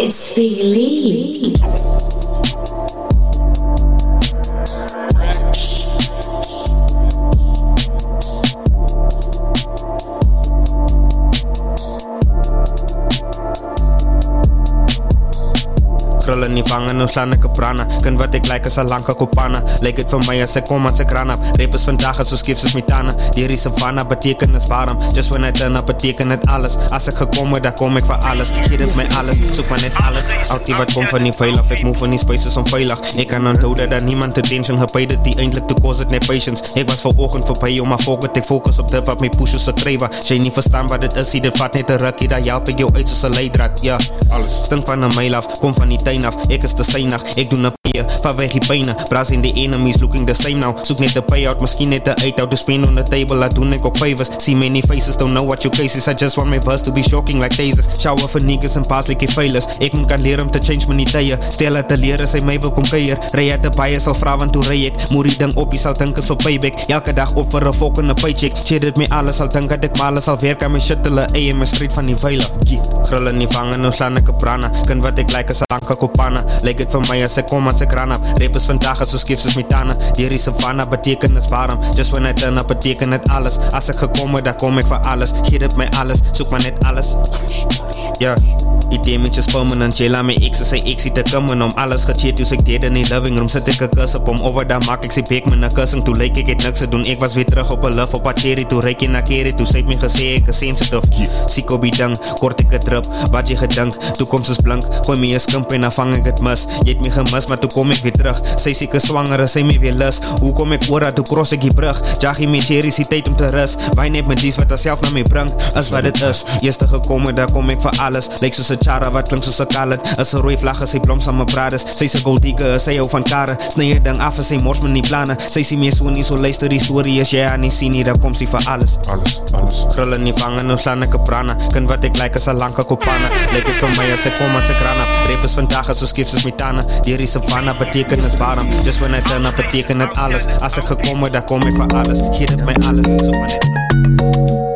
It's Philly. willen niet vangen, nu slaan ik een prana. Kan wat ik lijken, Salanka Kopana. Lijkt het van mij als ik kom als ik raan heb. is vandaag is zo skips als mitana. Die vana, betekent warm. Just when I turn up betekent het alles. Als ik gekomen, dan kom ik voor alles. Geef het mij alles, zoek maar net alles. Altijd wat komt van die veilig. Ik move van die spaces onveilig. Ik kan onthouden dat niemand attention gepijden die eindelijk te koos het net patience. Ik was voor ogen voorbij, om maar focus. Ik focus op de wat mijn pushen ze treven. Jij niet verstaan wat het is, die vat net een rukje. Dat jouw ik jou uit zoals een leidraad, ja. Alles. Stink van een mail af, kom van die tuin af Ek is te synig, ek doen 'n pie Van weg die pyne, bras in the enemies looking the same now. Soek net 'n payout, miskien net 'n uit-out To spend on the table, laat doen ek ook favors See many faces, don't know what your case is. I just want my verse to be shocking like tasers Shower vir niggas en pass like failures Ek moet kan leer om te change my tye. Stel het te leer as hy my wil kom keier Ry uit 'n baie sal vra want hoe ry ek? Moet die ding op, jy sal dink is vir payback. Elke dag op vir 'n volgende paycheck. Shit dit my alles, sal dink dat ek mal sal werk aan my shit. Hulle eie my street van die veil af Grille nie vangen, nou slaan ek 'n brana Kind wat ek lyk is 'n lanke Havana Lijkt het voor mij als ik kom als ik ran heb Rappers vandaag als skiffs als metana. Die Savannah betekent het warm. Just when I turn up betekent het alles. Als ik gekomen dan kom ik voor alles. Geef het mij alles, zoek maar net alles. Ja, yeah. die damage is permanent Jela mijn X ik zie te komen om alles gecheat Dus ik deed in die living room Zet ik een kus op om over daar maak ik ze pik met een kussen Toen leek ik het niks te doen. Ik was weer terug op een love op Acheri Toen reik je naar kerry, Toen zei ik me gezegd ik is sensitive Zico bidang, kort ik het rap Wat je gedankt, toekomst is blank. Gooi me een skump en afvang lang ik het mis. Je me gemist, maar toen kom ik weer terug. Zij zieke zwanger, zij me weer lust. Hoe kom ik oor, toen cross ik die brug. Jagi mijn cherry, die tijd om te rust. Wij neemt me dies wat dat zelf naar me brengt. Is wat het is. Eerste gekomen, daar kom ik voor alles. Lijkt zoals een chara, wat klinkt zoals een kalet. Is een rode vlag, zij bloms aan mijn braders. Zij is een goldige, zij van karen. Snij je ding af, zij mors me niet plannen. Zij zie meer zo niet, zo luister die story. Als jij haar niet ziet, daar komt ze voor alles. Alles, alles. Grillen niet vangen, dan nou slaan ik een prana. Kan wat ik lijken zal een lange kopana. Lijkt ik voor mij als ik kom als ik rana. Rap is vandaag, so skief soos metana. Deur die savannah beteken is warm. Just when I turn up beteken dit alles. As ek gekom het, dan kom ek vir alles. Gee dit my alles, soek maar net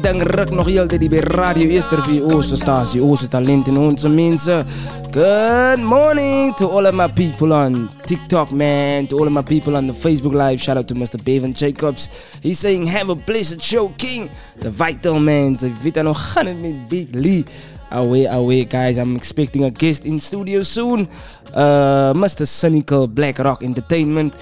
Ding ruk nog heeltyd hier by Radio onze mense. Good morning to all of my people on TikTok, man. To all of my people on the Facebook Live. Shout out to Mr. Bevan Jacobs. He's saying, have a blessed show, King. The Vital Man. De Vita nog gaan het met Big Lee. Away, away, guys. I'm expecting a guest in studio soon. Uh, Mr. Cynical Black Rock Entertainment.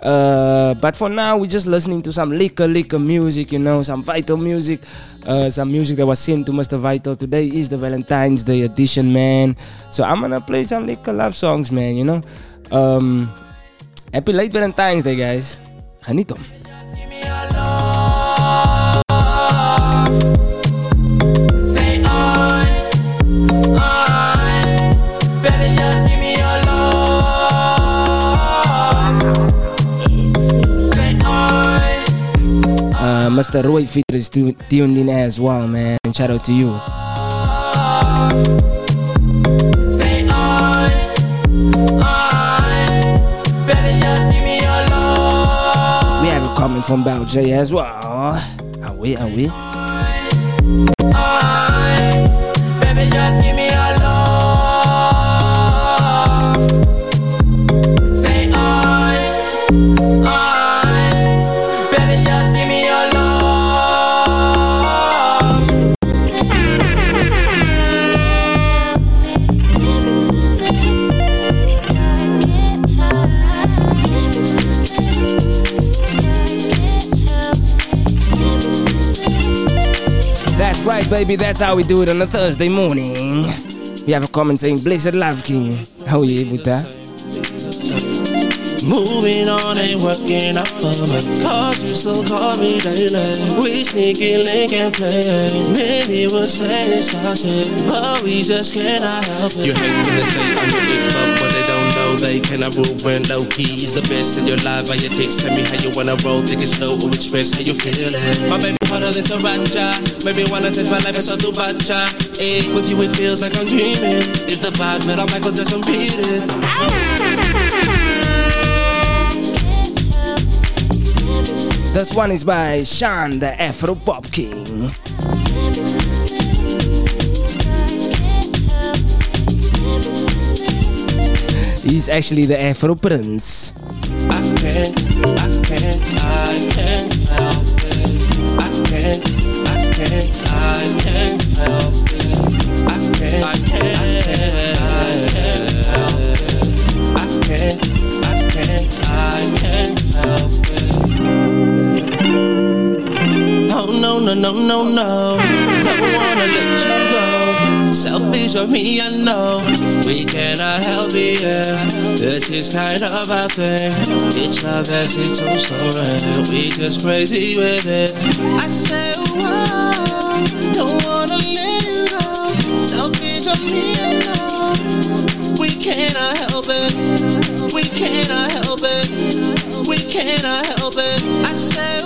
Uh, but for now, we're just listening to some liquor, liquor music, you know, some vital music. Uh, some music that was sent to Mr. Vital. Today is the Valentine's Day edition, man. So I'm gonna play some liquor love songs, man, you know. Um, happy late Valentine's Day, guys. Geniet. Mr. Roy Feeder is tuned in as well, man. Shout out to you. We have a comment from Bao J as well. Are we? Are we? Baby. That's how we do it on a Thursday morning. We have a comment saying, Blessed Love King. How are you with that? Moving on ain't working out for me Cause you still call me daily We sneaky link and play Many will say it's toxic But we just cannot help it You hate when they say I'm your big club, but they don't they cannot rule when low key is the best in your life. How you text, tell me how you wanna roll, take it slow or express how you feeling. My baby harder than Sriracha, maybe wanna touch my life and so do bacha. Eh, with you it feels like I'm dreaming. If the vibes met, I'm Michael Jackson beat it. This one is by Sean, the Afro Pop King. Can't, the Afro Prince. Oh no, no, no, no, no Don't wanna let you Selfish of me, I know. We cannot help it, yeah. This is kind of our thing. It's love as it's so sorry We just crazy with it. I say, whoa Don't wanna let you go Selfish of me, I know. We cannot help it. We cannot help it. We cannot help it. I say,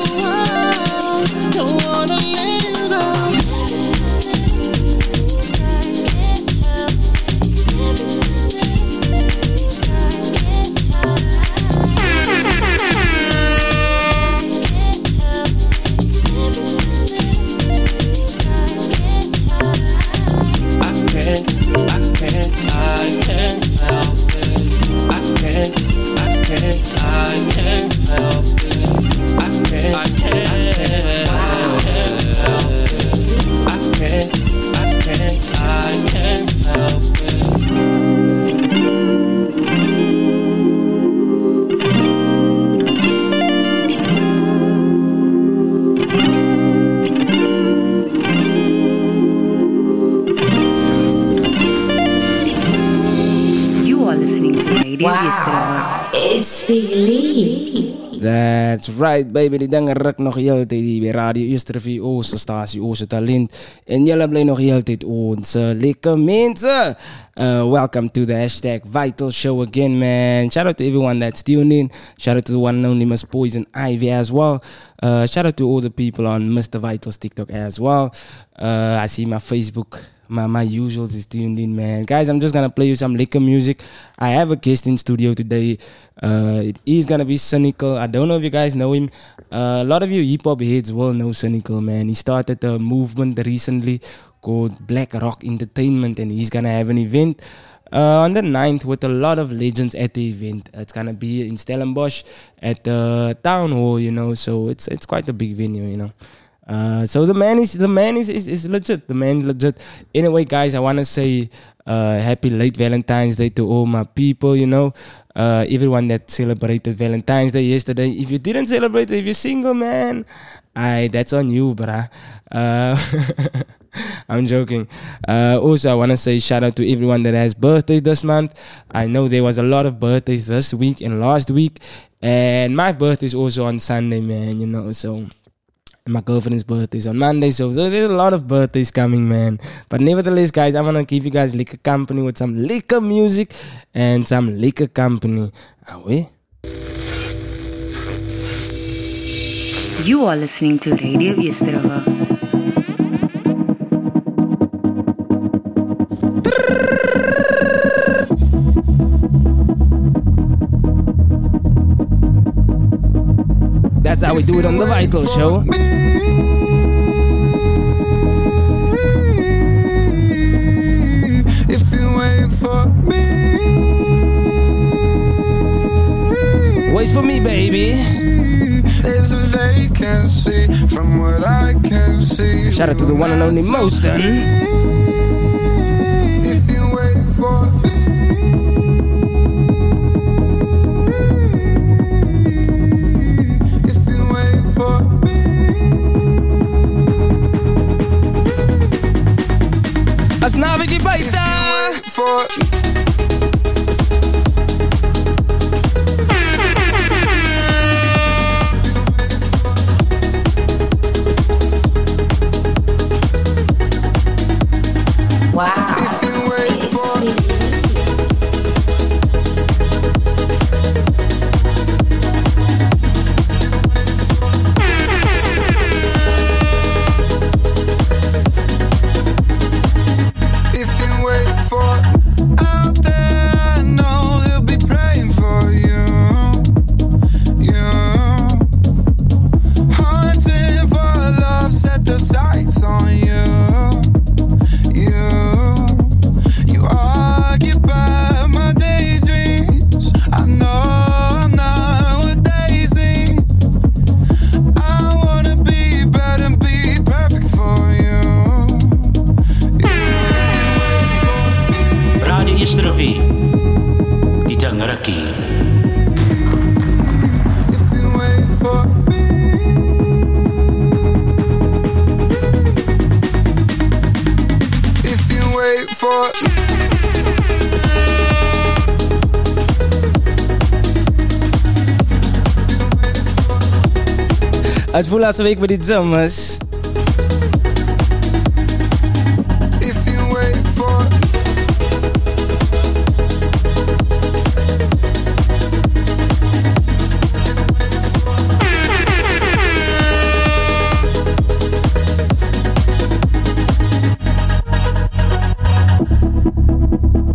listening to Radio Yesterday. Wow, it's Big Lee. That's right, baby. Die dingen ruk nog heel de tijd hier bij Radio Oostervie, Ooster Statie, Ooster Talent. En jullie blijven nog heel de tijd onze lekker mensen. Uh, welcome to the hashtag Vital Show again, man. Shout out to everyone that's tuned in. Shout out to the one and only Miss Poison Ivy as well. Uh, shout out to all the people on Mr. Vital's TikTok as well. Uh, I see my Facebook my my usuals is tuned in, man. Guys, I'm just gonna play you some liquor music. I have a guest in studio today. Uh, it is gonna be Cynical. I don't know if you guys know him. Uh, a lot of you hip hop heads will know Cynical, man. He started a movement recently called Black Rock Entertainment, and he's gonna have an event. Uh, on the 9th with a lot of legends at the event. It's gonna be in Stellenbosch at the town hall, you know. So it's it's quite a big venue, you know. Uh, so the man is the man is, is, is legit. The man is legit. Anyway, guys, I wanna say uh, happy late Valentine's Day to all my people. You know, uh, everyone that celebrated Valentine's Day yesterday. If you didn't celebrate, if you're single, man, I that's on you, bruh. Uh, I'm joking. Uh, also, I want to say shout out to everyone that has birthday this month. I know there was a lot of birthdays this week and last week, and my birthday is also on Sunday, man. You know, so my girlfriend's birthday's on Monday, so, so there's a lot of birthdays coming, man. But nevertheless, guys, I'm gonna give you guys liquor company with some liquor music and some liquor company. Are we? You are listening to Radio Yesterday. That's how we do it on the Vital Show. If you wait for me, Wait for me, baby. there's a vacancy from what I can see. Shout out to the one and only Moston. If you wait for As navigi if baita. you wait for laatste week bij die Jummers. if you wait for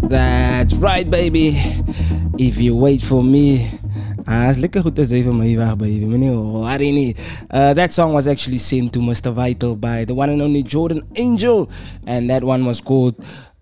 That's right, baby. If you wait for me. Ah, is lekker goed te zeven maar hier baby. Meneer, worry niet. Uh, that song was actually sent to Mr. Vital by the one and only Jordan Angel. And that one was called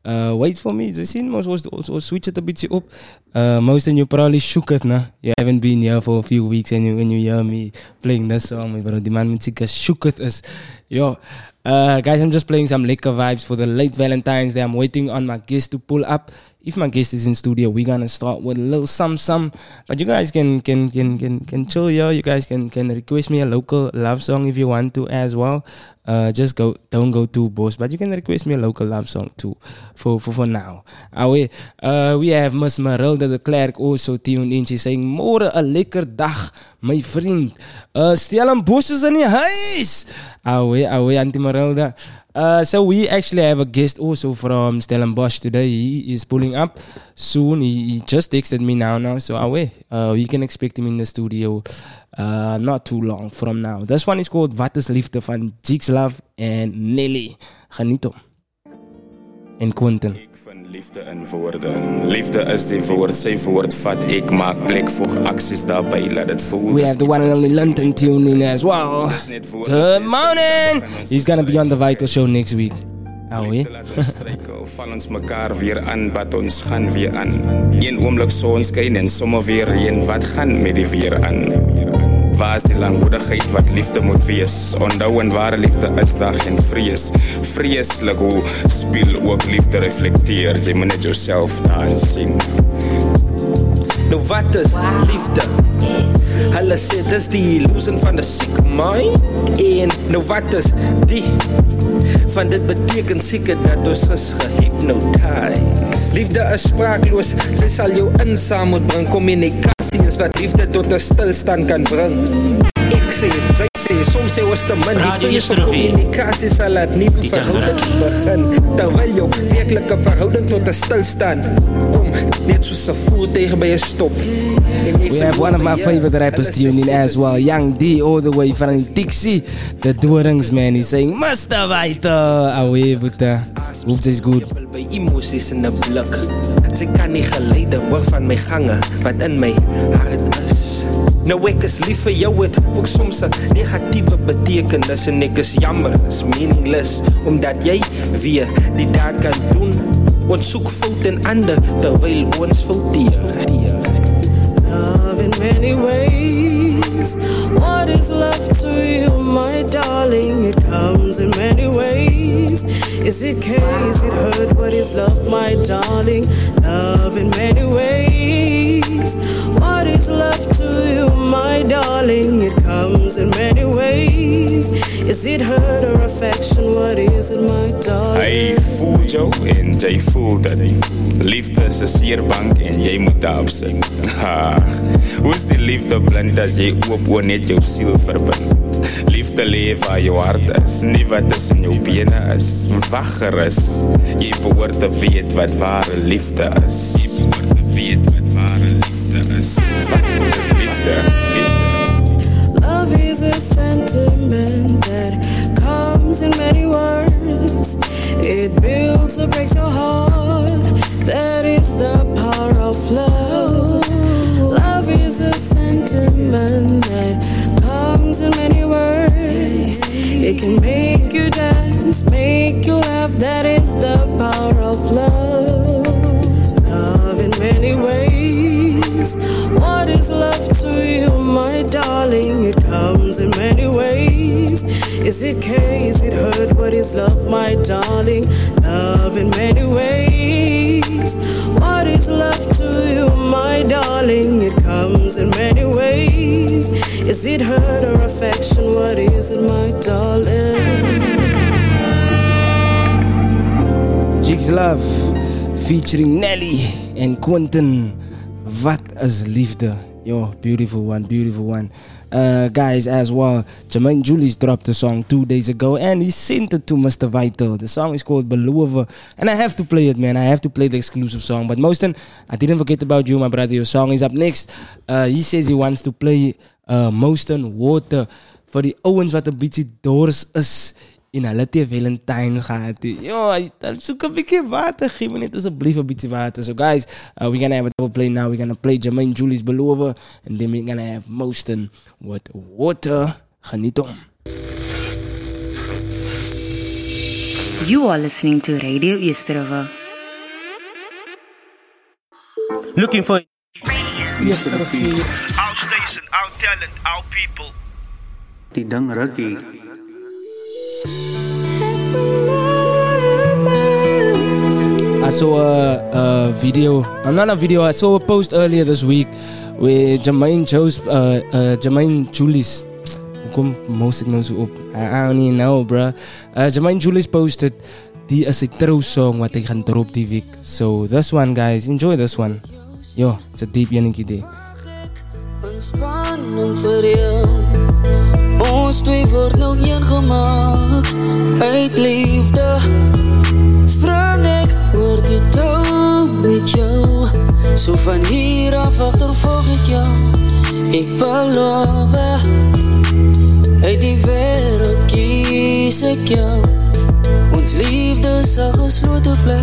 uh, Wait For Me. Zien, maar zo, zo switch it een beetje op. Uh, most of you probably shook it, nah. You haven't been here for a few weeks and you, when you hear me playing this song, my die man met zieke shook it is. Yo, uh, guys, I'm just playing some liquor vibes for the late Valentine's Day. I'm waiting on my guest to pull up. If my guest is in studio, we're gonna start with a little some some. But you guys can can can can can chill here. You guys can can request me a local love song if you want to as well. Uh, just go don't go too boss, but you can request me a local love song too. For for for now. Alweer, uh, we have Miss Marilda de Klerk also tuned in. She's saying, "More a lekker dag, my vriend." Uh, Stellenbosch is in die huis. Alweer, alweer, Auntie Marilda. Uh, so we actually have a guest also from Stellenbosch today. He is pulling up soon. He, he just texted me now now. So away. Uh, we can expect him in the studio uh, not too long from now. This one is called Wat is Liefde van Jigs Love and Nelly. Geniet. En Quentin. Liefde in woorden. Liefde is die woord, sy woord vat. Ik maak plek, voeg acties daarbij, laat het voel. We have the one and only London tune in as well. Good morning. He's gonna be on the Vital Show next week. Ons val ons mekaar weer aan, wat ons gaan weer aan. Een oomblik en sommer weer reën, wat gaan met die weer aan? Waar is die langmoedigheid wat liefde moet wees? Onthou en ware liefde is daar geen vrees. Vreeslik hoe speel ook liefde reflekteer. Jy moet net jouself aansien. Nou wat is liefde? Hulle sê dis die illusion van 'n sick mind. En nou wat is die? Van dit beteken seker dat ons is gehypnotise. Liefde is spraakloos, sy sal jou insaam moet bring. Kommunikasie is wat liefde tot 'n stilstand kan bring. Ek sê, sy sê, soms sê ons te min die Radio vrees om Yesterday. kommunikasie sal laat nie Die verhouding Tangerang. begin. Terwyl jou werklike verhouding tot 'n stilstand kom, net soos 'n voertuig by 'n stop. En jy We have one of my favorite rappers tuned in as well. Young D all the way from Dixie. The Dorings man. He's saying, Mr. Vital. Away, but uh, hoops is good. by emosies in 'n blik. Sy kan nie geleide word van my gange wat in my hart is. Nou ek is lief vir jou het ook soms 'n negatiewe betekenis en ek is jammer, is meaningless omdat jy weer die daad kan doen. Ons soek fout in ander terwyl ons fouteer. Many ways. What is love to you, my darling? It comes in many ways. Is it care? Is it hurt? What is love, my darling? Love in many ways. What is love to you, my darling? It comes in many ways. Is it hurt or affection? What is it, my darling? Hy voel jou en jy voel dit. Liefde is 'n seerbank en jy moet daarop sit. Ag, hoe's die liefde blind as jy oop oor net jou siel verbind? Liefde lê waar jou hart is, nie wat tussen jou bene is. Wag gerus, jy behoort te weet wat ware liefde is. Jy behoort te weet wat ware liefde is. Wat is liefde? Liefde. Love is a sentiment that comes in many words. It builds or breaks your heart. That is the power of love. Love is a sentiment that comes in many words. It can make you dance, make you laugh. That is the power of. Love Is it care? Is it hurt? What is love, my darling? Love in many ways. What is love to you, my darling? It comes in many ways. Is it hurt or affection? What is it, my darling? Jigs Love featuring Nelly and Quentin. Wat is liefde? Yo, beautiful one, beautiful one. Uh, guys, as well, Jermaine Julius dropped a song two days ago and he sent it to Mr. Vital. The song is called Belova, and I have to play it, man. I have to play the exclusive song. But Moston, I didn't forget about you, my brother. Your song is up next. Uh, he says he wants to play uh, Water for the Owens wat 'n bietjie doors is en hulle het 'n Valentine gehad. Yo, dan soek 'n bietjie water. Gee my net asseblief 'n bietjie water. So guys, uh, we're gonna have a double play now. We're gonna play Jermaine Julius Belova and then we're gonna have Moston with water. Geniet hom. You are listening to Radio River. Looking for Yes, Rafiq. Our station, our talent, our people. Die ding rukkie. I saw a, a video, uh, not a video, I saw a post earlier this week where Jermaine chose, uh, uh, Jermaine Julius. I, don't even know, bruh. Uh, Jermaine Julius posted, die is sy trou song wat hy gaan drop die week. So this one guys, enjoy this one. Yo, it's a deep enetjie jou Ons twee word nou een gemaak Uit liefde. Sprang ek oor die touw met jou. So van hier af achtervolg ek jou. Ek beloof Uit die wereld kies ek jou. Ons liefde sal gesloten bly.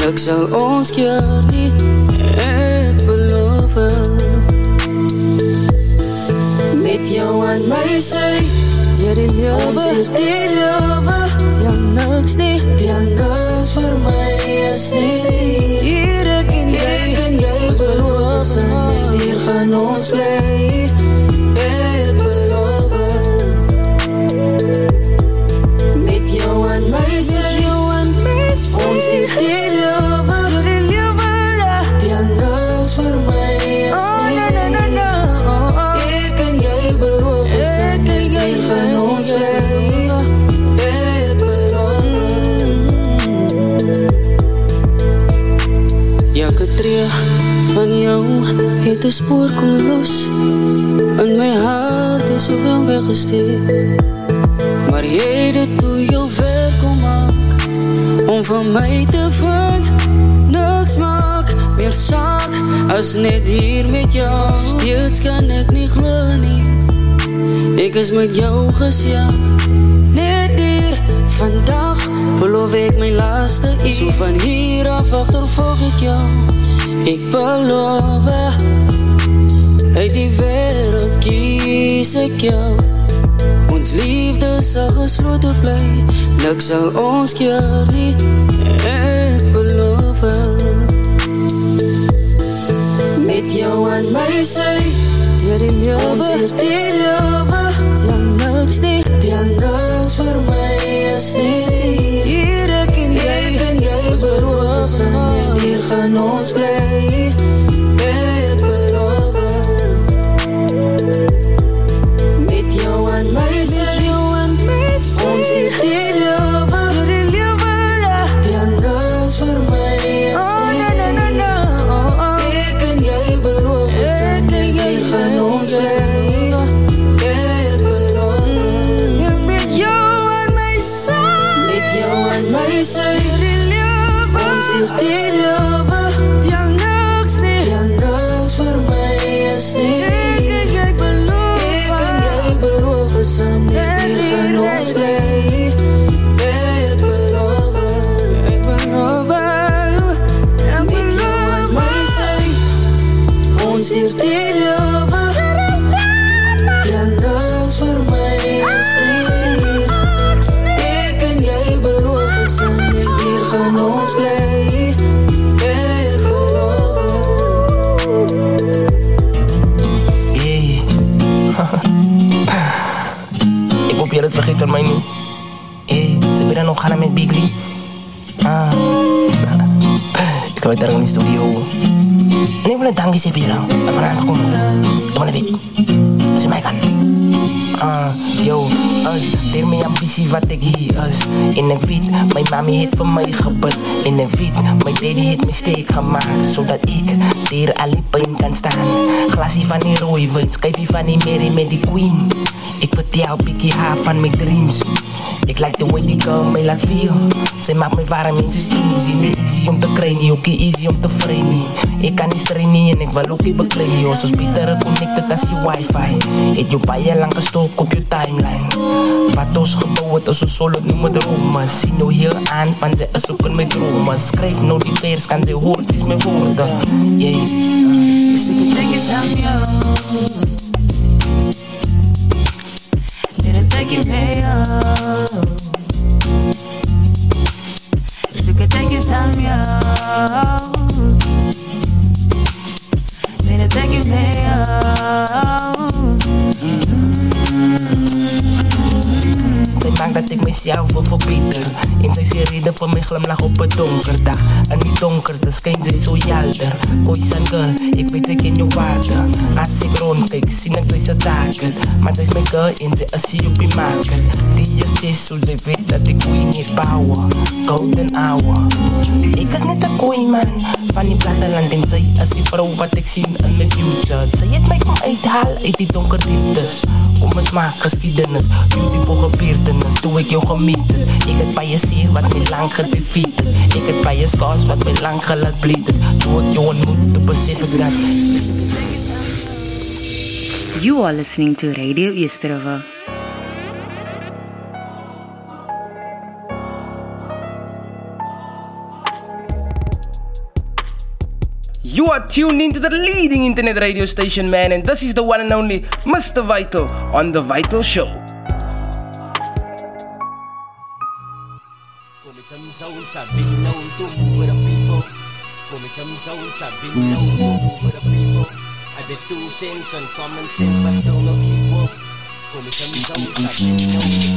Niks sal ons keer nie. Ek beloof Met aan my sy Dier die lewe Ons dier die lewe Tel niks nie Tel niks vir my is nie Hier ek en jy. Ek en jy beloof En hier gaan ons bly het een spoor kom los. In my hart is ook wel weggesteek Maar jy dit toe jou werk kom maak. Om van my te vind Niks maak. Meer saak As net hier met jou. Steeds kan ek nie glo nie Ek is met jou gesjaag Net hier vandag Beloof ek my laaste uur So van hier af achtervolg ek jou Ek beloof Uit die wereld kies ek jou. Ons liefde sal gesloten bly Niks sal ons keer nie Ek beloof Met jou aan my sy Dier die lewe Ons dier die lewe Tel niks nie Tel niks vir my is nie Hier. Ek en jy Ek en jy beloof En hier gaan En vanavond komen. Ik wil een week. Als je mij kan. Ah, yo, as, deel mijn ambitie wat ik is. En ik weet, mijn mami heeft voor mij gebed. En ik weet, mijn daddy heeft mistake gemaakt. Zodat ik hier alle pijn kan staan. Glasie van die rode wijn, schijfje van die Mary met queen. Ik vertel pikkie haar van mijn dreams. Ik like the way die girl me laat feel. Zij maakt me warm, het is easy. Niet easy om te krijgen, ook easy om te vreden. Ik kan niet trainen en ik wil ook niet bekleden. Yo, zoals beter connected als je wifi. Het je bij je lang gestoken op je timeline. Wat ons gebouwd is, zo solo noem het dromen. Zie nou heel aan, want ze is met dromen. Schrijf nou die vers, kan ze het is mijn woorden. Yeah. Ik het denk eens aan jou. Dit het denk ik mee jou. Dus ik het denk eens maakt dat ik mezelf wil verbeteren. En zij is reden voor mijn glimlach op een donker dag. En die donkerte schijnt zij zo helder. Boys en girl, ik weet ik in je waarde. Als ik rondkijk, zie ik deze taken. Maar zij is mijn girl en zij is hier op je maken. Die is Jezus, zij weet dat ik queen niet bouwen. Golden hour. Ik is net een kooi man. Van die platteland en zij is die vrouw wat ik zie in mijn future. Zij heeft mij kom uithalen uit die donker dieptes. Beautiful gebeurtenis. Doe ik jou gemieten. Ik heb bij je wat lang. Ik heb bij je scars wat lang bleeden. Doe jou ontmoet, besef ik dat. You are listening to Radio Yesterova. You are tuned into the leading internet radio station, man, and this is the one and only Mr. Vital on The Vital Show. Call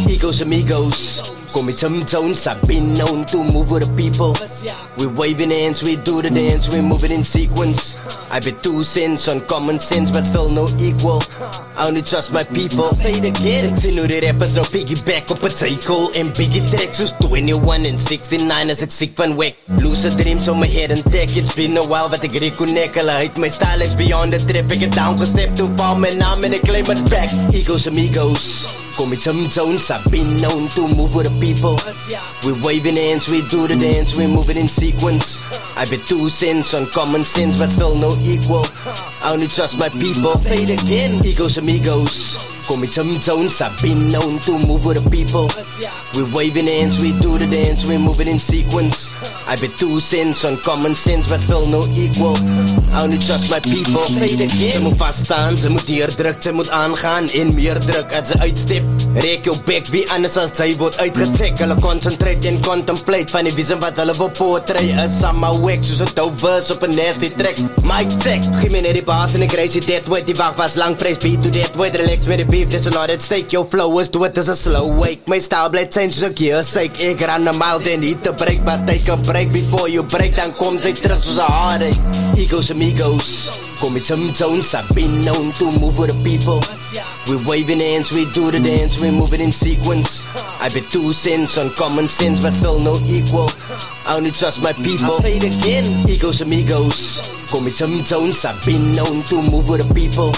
Egos amigos, call me Tom Jones, I've been known to move with the people. We waving hands, we do the dance, we move it in sequence. I bet two cents on common sense, but still no equal. I only trust my people. Say. Ek sien hoe die rappers nou piggyback het cycle En biggie tracks soos 21 and 69 as ek siek van wek Loose dreams on my head and tech It's been a while wat ek reconnect Hulle uit my style is beyond the trip Ek het down gestep toe val my naam en ek claim it back Egos amigos Call me Tim Jones, I've been known to move with the people. We're waving hands, we do the dance, we move it in sequence. I bet two cents on common sense, but still no equal. I only trust my people. Say it again. Egos amigos. Call me Tim Jones, I've been known to move with the people. We're waving hands, we do the dance, we move it in sequence. I bet two cents on common sense, but still no equal. I only trust my people. Say it again. Ze moet vaststaan, ze moet hier druk, ze moet aangaan in meer druk als ze uitstip. Rek jou bek, wie anders als zij wordt uitgetrek. Hulle concentrate en contemplate van die vision wat hulle wil portray. Is allemaal wack, soos een dope verse op een nasty track. Mic check, geef me net die baas en ik crazy dead weight. Die wacht was lang, prijs beat to dead weight. Relax met die beef, there's a lot at stake. Your flow is do it as a slow wake. My style blijft zijn soos een keer sake. Ik ran een mile, niet te break, but take a break before you break. Dan komt zij terug soos een heartache. Egos amigos. Call me Tim Jones, I've been known to move with the people. We waving hands, we do the dance, we moving in sequence. I bet two cents on common sense, but still no equal. I only trust my people. I Say it again, egos amigos. Call me Tim Jones, I've been known to move with the people.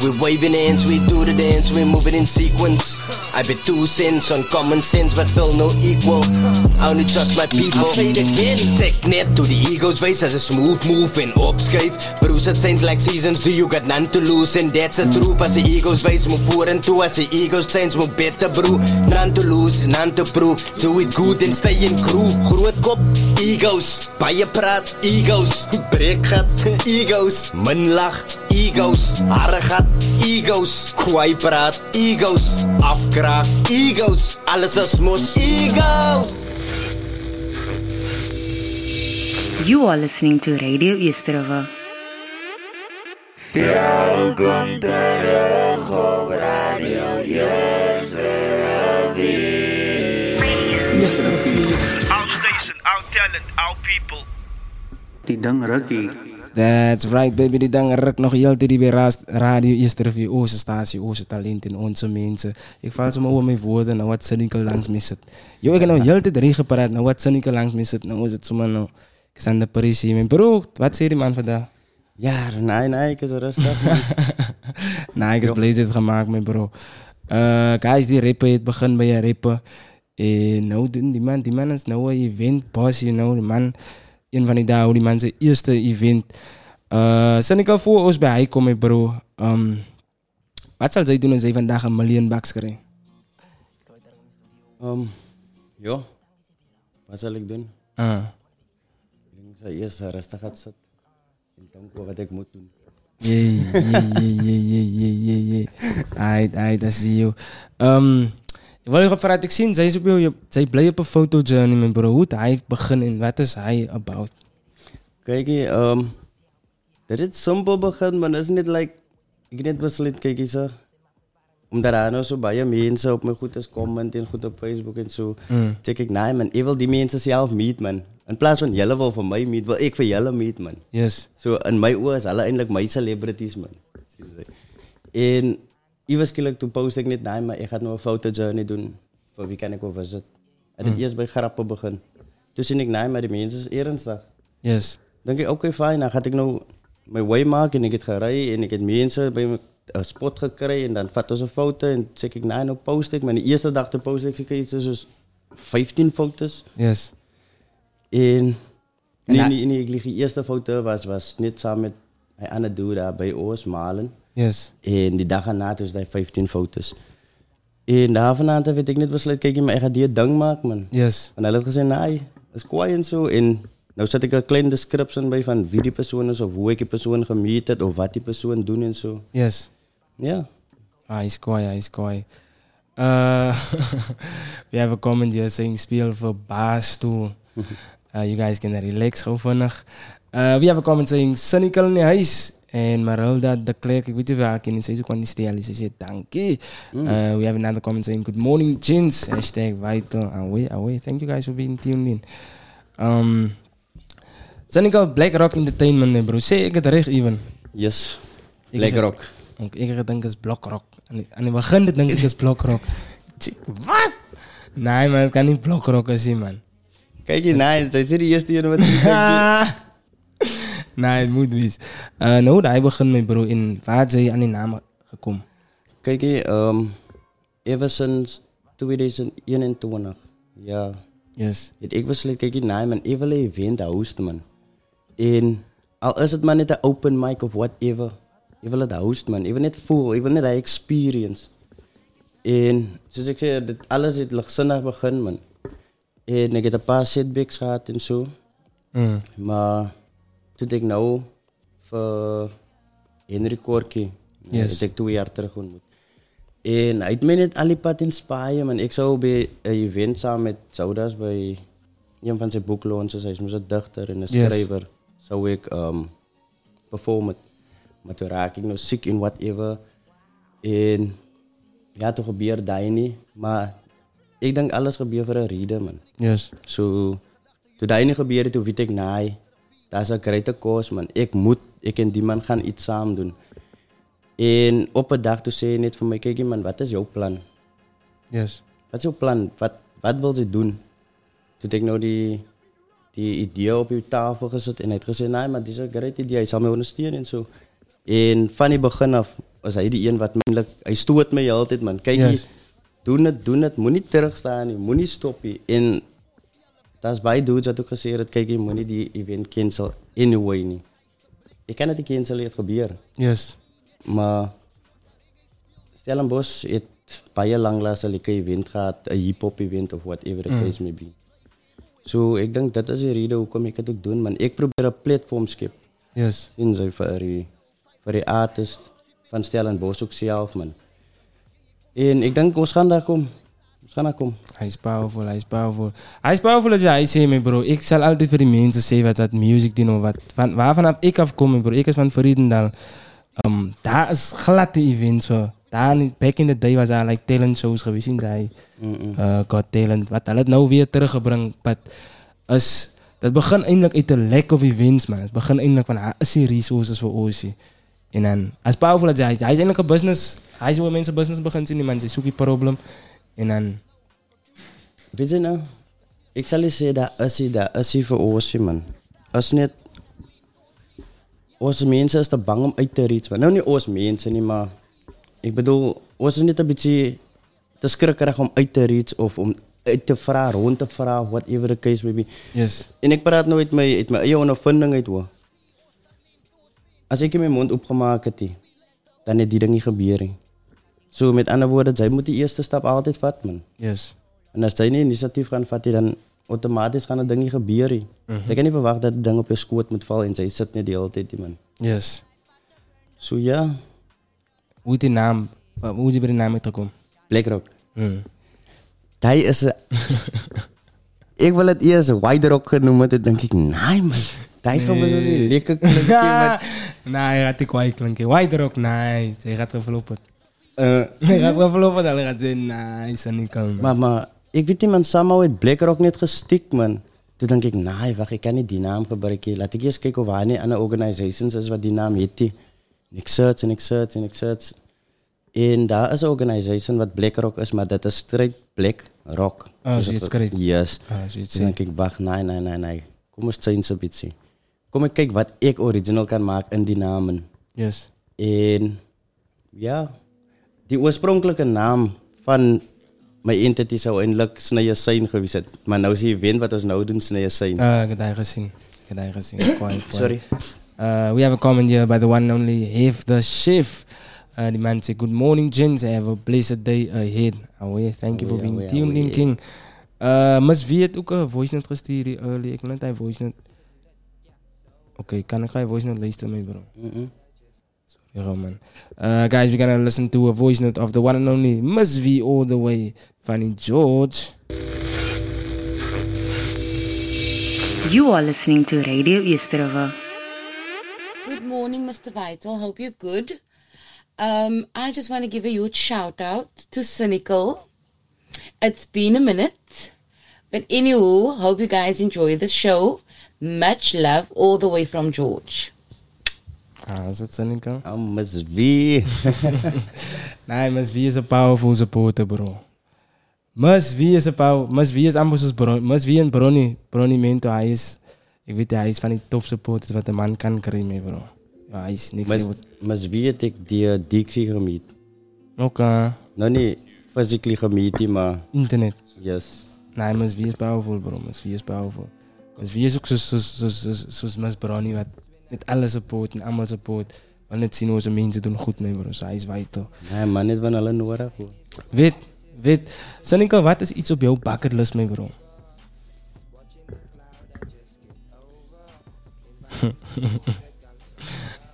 We're waving hands, we do the dance, we're moving in sequence. I bet two cents on common sense, but still no equal. I only trust my people. I Say it again, take net to the ego's face as a smooth move and opskuif. Bruce, it saints like seasons, do you got none to lose? And that's the truth. As the ego's face move forward to as the ego's change move better, bro. None to lose, none to prove. Do it good and stay in crew. Groot kop, egos. Baie praat, egos. Breek gat, egos. Min lach, egos. Harre gat, egos. Kwaai praat, egos. Afkraak, egos. Alles is mos, egos. You are listening to Radio Yesterova. Welkom terug op Radio Our talent, our people. Die ding rukkie. That's right, baby. Die dang ruk nog heel die bij raast- radio eerste review. Onze statie, onze talent en onze mensen. Ik val ze maar over mijn woorden. Nou wat Seneca langs me zit. Yo, ik heb nou heel de drie gepraat. Nou wat Seneca langs me zit. Nou is het zomaar nou. Ik sta aan de Paris hier. Mijn bro, wat zei die man vandaag? Ja, nee, nee, ik is rustig. nou, ik is blij het gemaakt, mijn bro. Eh guys, die rappen, het begint bij je rappen. En nou, die, man, die man is nou een event boss, you know. Die man, een van die dagen, die man zijn eerste event. Uh, zijn ik al voor ons bij hij komen, bro. Um, wat zal zij doen als zij vandaag een miljoen bucks krijgen? Um, ja, wat zal ik doen? Ah. Ik zou eerst eh, rustig gaan zitten. En denken wat ik moet doen. Jee, jee, jee, jee, jee, jee, jee. Aight, aight, see you. Um, wil je gevraagd, ik zie, zij, is op jou, zij blij op een fotojourney, mijn bro. Hoe hij begin en wat is hij about? Kijk, um, dit is simpel begin, maar dat is niet like, ik net besluit, kijk eens, omdat er nou zo baie mensen op mijn goed is comment en goed op Facebook en zo, Mm. check ik, nee man, ik wil die mensen zelf meet man. In plaats van jullie wil voor mij meet, wil ik voor jullie meet man. Yes. So in my oë is hulle eintlik my celebrities man. En iewers skielik toe post ek net daai maar ek gaan nou 'n foto journey doen vir wie kan ek op visit. En dit Mm. eers by grappe begin. Toe sien ek nee maar die mense is ernstig. Yes. Dink ek okay fine, dan gaan ek nou my way maak en ek het gery en ek het mense by my 'n spot gekry en dan vat ons 'n foto en sê ek nee nou post ek maar die eerste dag te post ek seker iets soos 15 fotos. Yes. En nee, nee, nee, ek lieg, die eerste foto was was net saam met hy ander dude daar by ons Malen. Yes. En die dag erna ons daai 15 fotos. En het weet ek net besluit kyk jy maar ek gaan die ding maak man. Yes. En hulle het gesê nee, is kwaai en so en nou sit ek 'n klein description by van wie die persoon is of hoe ek die persoon gemeet het of wat die persoon doen en so. Yes. Ja. Ah, he's coy, he's coy. Uh, we have a comment here saying speel voor baas toe. Uh, you guys can relax gewoon vinnig. Uh, we have a comment saying cynical in die huis. En Marilda de Klerk, ik weet niet zij zoekt aan die stijl. Ze zegt dankie. Mm. Uh, we have another comment saying good morning gents. Hashtag vital. Away, away. Thank you guys for being tuned in. Um, cynical Black Rock Entertainment, bro. Zeg ik het recht even? Yes. Ik Black Rock. Ik, ik denk het is Block Rock. En aan het begin denk ik het is Block Rock. Wat? Nee man, het kan niet Block Rock zijn man. Kijk je, nee, zij zit die eerste hier wat Nee, het moet wees. Uh, nou, hij begint met bro in waar zijn je aan die naam gekomen? Kijk um, ever sinds 2021. Ja. Yes. Het ik besluit, kijk nee man, ik wil een event hosten man. En al is het maar net een open mic of whatever. Ik wil het hosten man. Ik wil net voel, ik wil net die experience. En soos ek sê, dit alles het ligsinnig begin man. En ek het 'n paar setbacks gehad en so. Mm. Maar toe ek nou vir Henry Korkie, Yes. het ek twee jaar terug ontmoet. En het my net al die pad inspireer man. Ek sou by 'n event saam met Soudas by een van sy boeklaunches, hy's mos 'n digter en 'n Yes. skrywer. Sou ek um perform het. Maar toe raak ek nou siek en whatever. En ja, toe gebeur daai nie, maar ek dink alles gebeur vir 'n rede man. Yes. So toe daai nie gebeur het, toe weet ek nee, daar's 'n groot kos man. Ek moet ek en die man gaan iets saam doen. En op 'n dag toe sê hy net vir my, kykie man, wat is jou plan? Yes. Wat is jou plan? Wat wat wil jy doen? Toe het ek nou die die idee op die tafel gesit en hy het gesê, "Nee, maar dis 'n great idee. Hy sal my ondersteun en so." En van die begin af was hy die een wat minlik hy stoot my heeltyd man. Yes. yes. doen dit, doen dit, moenie terugstaan nie, moenie stop nie. En daar's baie dudes wat ook gesê het, kyk jy moenie die event cancel anyway. Ek kan dit nie cancel het gebeur. Yes. Maar Stellenbosch het baie lank laas 'n lekker event gehad, 'n hip-hop event of whatever the Mm. case may be. So ek dink dit is die rede hoekom ek dit ook doen, man. Ek probeer 'n platform skep. Yes. In sy vir die vir die artist van Stellenbosch ook self, man. En ek dink ons gaan daar kom. Ons gaan daar kom. Hy's powerful, hy's powerful. Hy's powerful as hy sê my bro. Ek sal altyd vir die mense sê wat dat music doen of wat van waarvan ek afkom my bro. Ek is van Vredendal. Um daar is gladde events so. Daar in back in the day was daar like talent shows gewees in Mm-mm. uh got talent wat het nou weer teruggebring but is dit begin eintlik uit 'n lack of events man. Dit begin eintlik van daar is die resources ons hier. En dan as powerful as hy hy is eintlik 'n business. Hy is hoe mense business begin sien, die man sê soek die probleem en dan Weet jy nou? Ek sal nie sê dat is hy daar is hy vir ons man. As net ons mense is te bang om uit te man. Nou nie ons mense nie, maar ek bedoel ons is net 'n bietjie te skrikkerig om uit te reach of om uit te vra, rond te vra, whatever the case may be. Yes. En ek praat nou uit my uit my eie ondervinding uit hoor. As ek my mond oopgemaak het, nie, dan het die ding nie gebeur So met ander woorde, jy moet die eerste stap altyd vat, man. Yes. En as jy nie inisiatief gaan vat nie, dan outomaties gaan 'n ding nie gebeur nie. Mhm. Jy kan nie verwag dat 'n ding op jou skoot moet val en jy sit net die hele tyd, nie, man. Yes. So ja, Hoe het die naam, hoe is die by die naam uitgekom? Blackrock. Mm. Hy is Ek wil dit eers Wider Rock genoem het, dink ek, nee man. Hy gaan mos nie lekker klink nie, man. nee, hy gaat die kwaai klinken. Wider ook, nee. Hij gaat geflopen. Uh, Hij gaat geflopen, dan gaat hij, nee, is er niet kalm. Maar maar ek weet nie man, somehow het Blackrock net gestik, man. Toe dink ek, nee, wag, ek kan nie die naam gebruik nie. Laat ek eers kyk of waar nie ander organisations is wat die naam. En ek search en ek search en ek search. En daar is 'n organisation wat Blackrock is, maar dit is straight Black Rock. Ah, jy dit- skryf. Yes. Ah, so jy Toe dink ek, wag, nee, nee, nee, nee. Kom ons change 'n bietjie. Kom ek kyk wat ek original kan maak in die naam. Yes. En ja, die oorspronklike naam van my entity sou eintlik Snye Sein gewees het, maar nou is die event wat ons nou doen Snye Sein. Uh, ik heb dat gezien. Ik heb gezien. Sorry. Uh, we have a comment here by the one and only Have the Shift. Uh, the man said, Good morning, gents. Have a blessed day ahead. Away. Thank you for being away, tuned in. King. Uh, ook een voice note gestuurd early. Ik wil net een voice note. Oké, kan ik ga je voice note luisteren, mee, bro? Mm-mm. Man. Uh, guys, we're gonna listen to a voice note of the one and only Miss V all the way. Funny George. You are listening to Radio Easterova. Good morning, Mr. Vital. Hope you're good. Um, I just want to give a huge shout out to Cynical. It's been a minute. But anywho, hope you guys enjoy the show. Much love all the way from George. Ah, is het Seneca? Oh, Miss V. nee, Miss V is een powerful supporter, bro. Miss V is een power. Miss V is amper soos Bron. Miss V en Bronny. Bronny Mento, hij is... Ik weet hij is van die top supporters wat een man kan krijgen, bro. Ja, hij is niks. Miss, V het ek die Dixie gemeet. Oké. Nou nie physically gemeet nie, maar Internet. yes. Nee, Miss V is powerful, bro. Miss V is powerful. Miss V is ook soos Miss Bronny wat met alles support en allemaal support. zien hoe ze mensen doen goed mee bro. So hij is vital. Nee man, net van hulle nodig hoor. Weet, weet. Seneca, wat is iets op jouw bucketlist mee bro?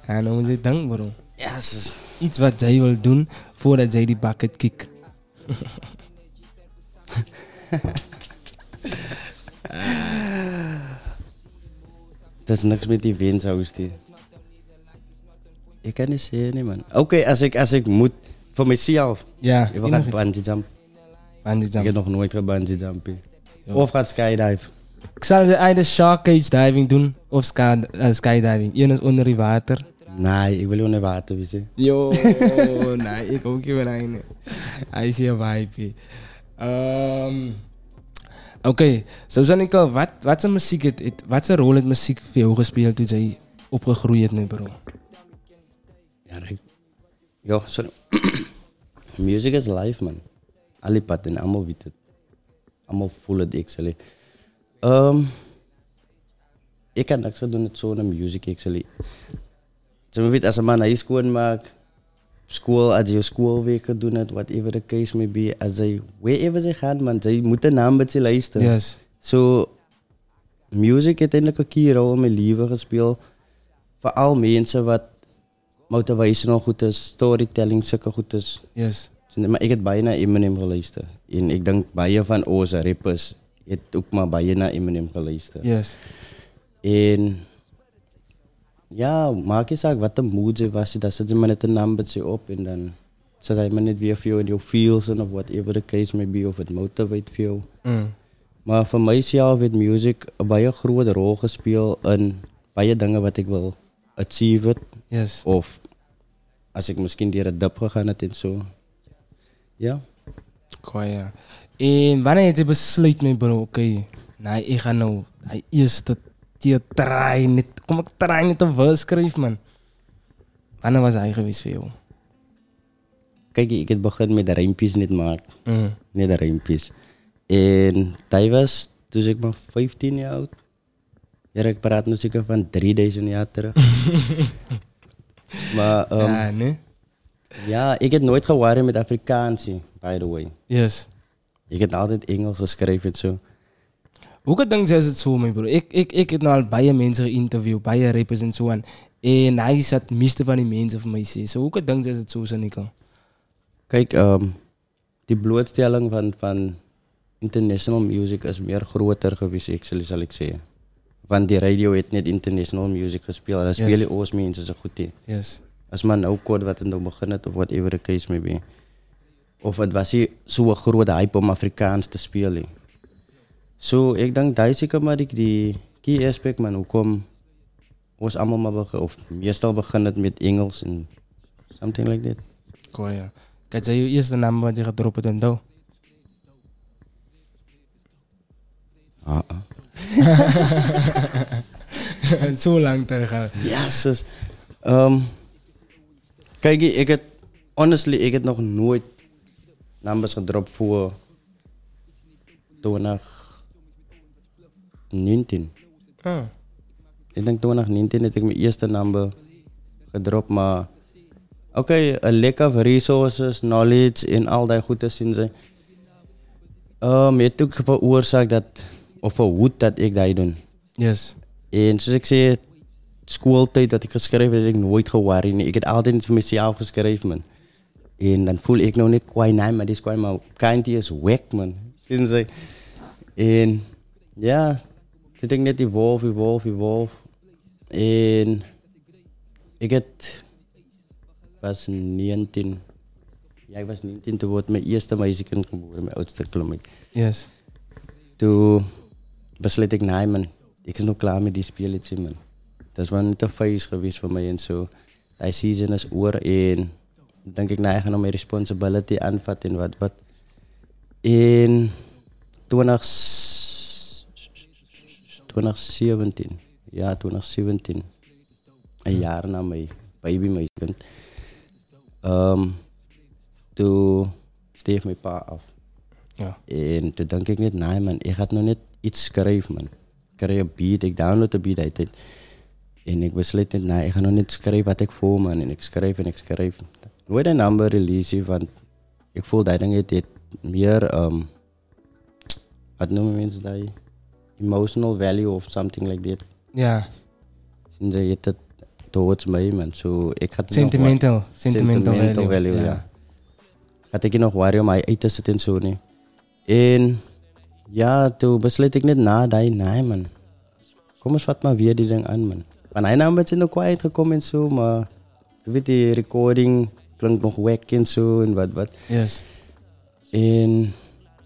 ja, nou moet je dank bro. Yes. Iets wat jij wil doen voordat jij die bucket kick. Dat is niks met die windhouse die. Ik kan niet nee, man. Oké, als, ik, als ik moet, voor mezelf. Ja, Ik wil je gaan bungee jump. Bungee jump. Ik heb nog nooit gebungee jumpen. Of gaat skydive. Ik zal ze either shark cage diving doen of sky, eh, skydiving. Eén is onder die water. Nee, ik wil onder water wezen. Yo, nee, ik ook niet. Hij is hier vibe. Ehm Oké, zo Zanika, wat, wat is muziek, het, het, wat is rol het muziek voor jou gespeeld toen jij opgegroeid hebt, nee, bro? Ja, ik... Ja, sorry. Music is life, man. Alle patten, allemaal weten het. Allemaal voelen het, actually. Um, ik kan niks doen met zo'n music, actually. Zo weet, als een man naar school maakt, school, als je schoolweek doen het, whatever the case may be, als zij, wherever ze gaan, man, zij moeten naar een beetje luisteren. Yes. So, music heeft eindelijk een keer rol in mijn leven gespeeld. Vooral mensen wat motivational goed is, storytelling zulke goed is. Yes. Maar ik heb bijna Eminem geluisterd. En ik denk baie van onze rappers het ook maar baie naar Eminem geluisterd. Yes. En ja, maak je zaak wat de ze was, dat zet je maar net een nummertje op en dan hij maar net weer jou in je feels en of whatever the case may be, of het motivate voor jou. Mm. Maar voor mijzelf heeft music een baie grote rol gespeeld in baie dingen wat ik wil achieve. het. Yes. Of als ik misschien die het dip gegaan het en zo. Ja. Goh, ja. En wanneer heb je besluit, mee, bro? Oké, nee, ik ga nou die eerste keer try net, kom ik try net een vers schrijven, man. Wanneer was hij geweest voor jou? Kijk, ik heb begin met de rijmpjes net maken. Mm. Net de rijmpjes. En dat was toen ik maar 15 jaar oud. Ja, ik praat nu zeker van 3000 jaar terug. maar um, Ja, nee? Ja, ik heb nooit gewaren met Afrikaans, by the way. Yes. Ik heb altijd Engels geschreven en zo. Kan denk is het zo, mijn bro? Ik, ik, ik heb nou al baie mensen geïnterviewd, rappers en zo. En, en hij zat het meeste van die mensen voor mij zeggen. So, hoe kan denk is het zo, Sanika? Kijk, ehm, die blootstelling van, van international music is meer groter geweest, zal ik zeggen. Want die radio heeft net international music gespeeld. En Yes. spelen mensen zo goed in. Yes. Als maar nou kort wat nou begin het, of whatever the case may be. Of het was zo'n grote hype om Afrikaans te spelen. So, ik denk dat is zeker maar die, die key aspect, man. Hoekom ons allemaal maar begin, of meestal begin het met Engels en something like that. Goh, ja. Kijk, zei je eerste naam wat je gaat droppen dan? Ah, ah. zo lang terug. Jezus. Um, kijk, ik heb, honestly, ik heb nog nooit numbers gedropt voor 2019. Ah. Ik denk 2019 heb ik mijn eerste number gedropt, maar oké, een lekker of resources, knowledge en al die goede zin zijn. Um, het ook veroorzaakt dat, of verhoed dat ik dat doe. Yes. En zoals ik zei, schooltijd dat ik geschreven heb, ik nooit gewaard. Ik heb altijd iets voor mezelf geschreven, man. En dan voel ik nou niet kwijt, nee, maar dit is kwijt, maar kindje is weg, man. Zien ze? En ja, ik net evolve, evolve, evolve. En ik was 19. Ja, ik was 19 toen wordt mijn eerste meisjekind geboren, mijn oudste klomik. Yes. Toen besloot ik, nee man, ik is nog klaar met die spelletje man. Dat is wel niet te feest geweest voor mij en zo. Die season is oor en denk ik, nee, ik ga nog mijn responsibility aanvatten en wat wat. En 20, 2017, ja 2017, een jaar na mijn baby mijn kind. Um, toen steeg mijn pa af. Ja. En toen denk ik net, nee man, ik ga nog net iets schrijven man. Ik krijg een beat, ik download de beat uit. En ik besluit net, nee, ik ga nog niet schrijven wat ik voel, man. En ik schrijf en ik schrijf. Nooit een nummer release, want ik voel dat ding het meer, um, wat noemen mensen dat? Emotional value of something like that. Ja. Zien ze het het towards mij, man. So, ik het nog Sentimental. wa- Sentimental value, value, ja. ja. Gaat ik nog worry om mij uit te zetten en zo. En ja, toen besluit ik net na, dat nee, man. Kom eens wat maar weer die ding aan, man. Want hij nou een beetje in de quiet gekomen en zo, maar je weet, die recording klinkt nog wack en zo en wat, wat. Yes. En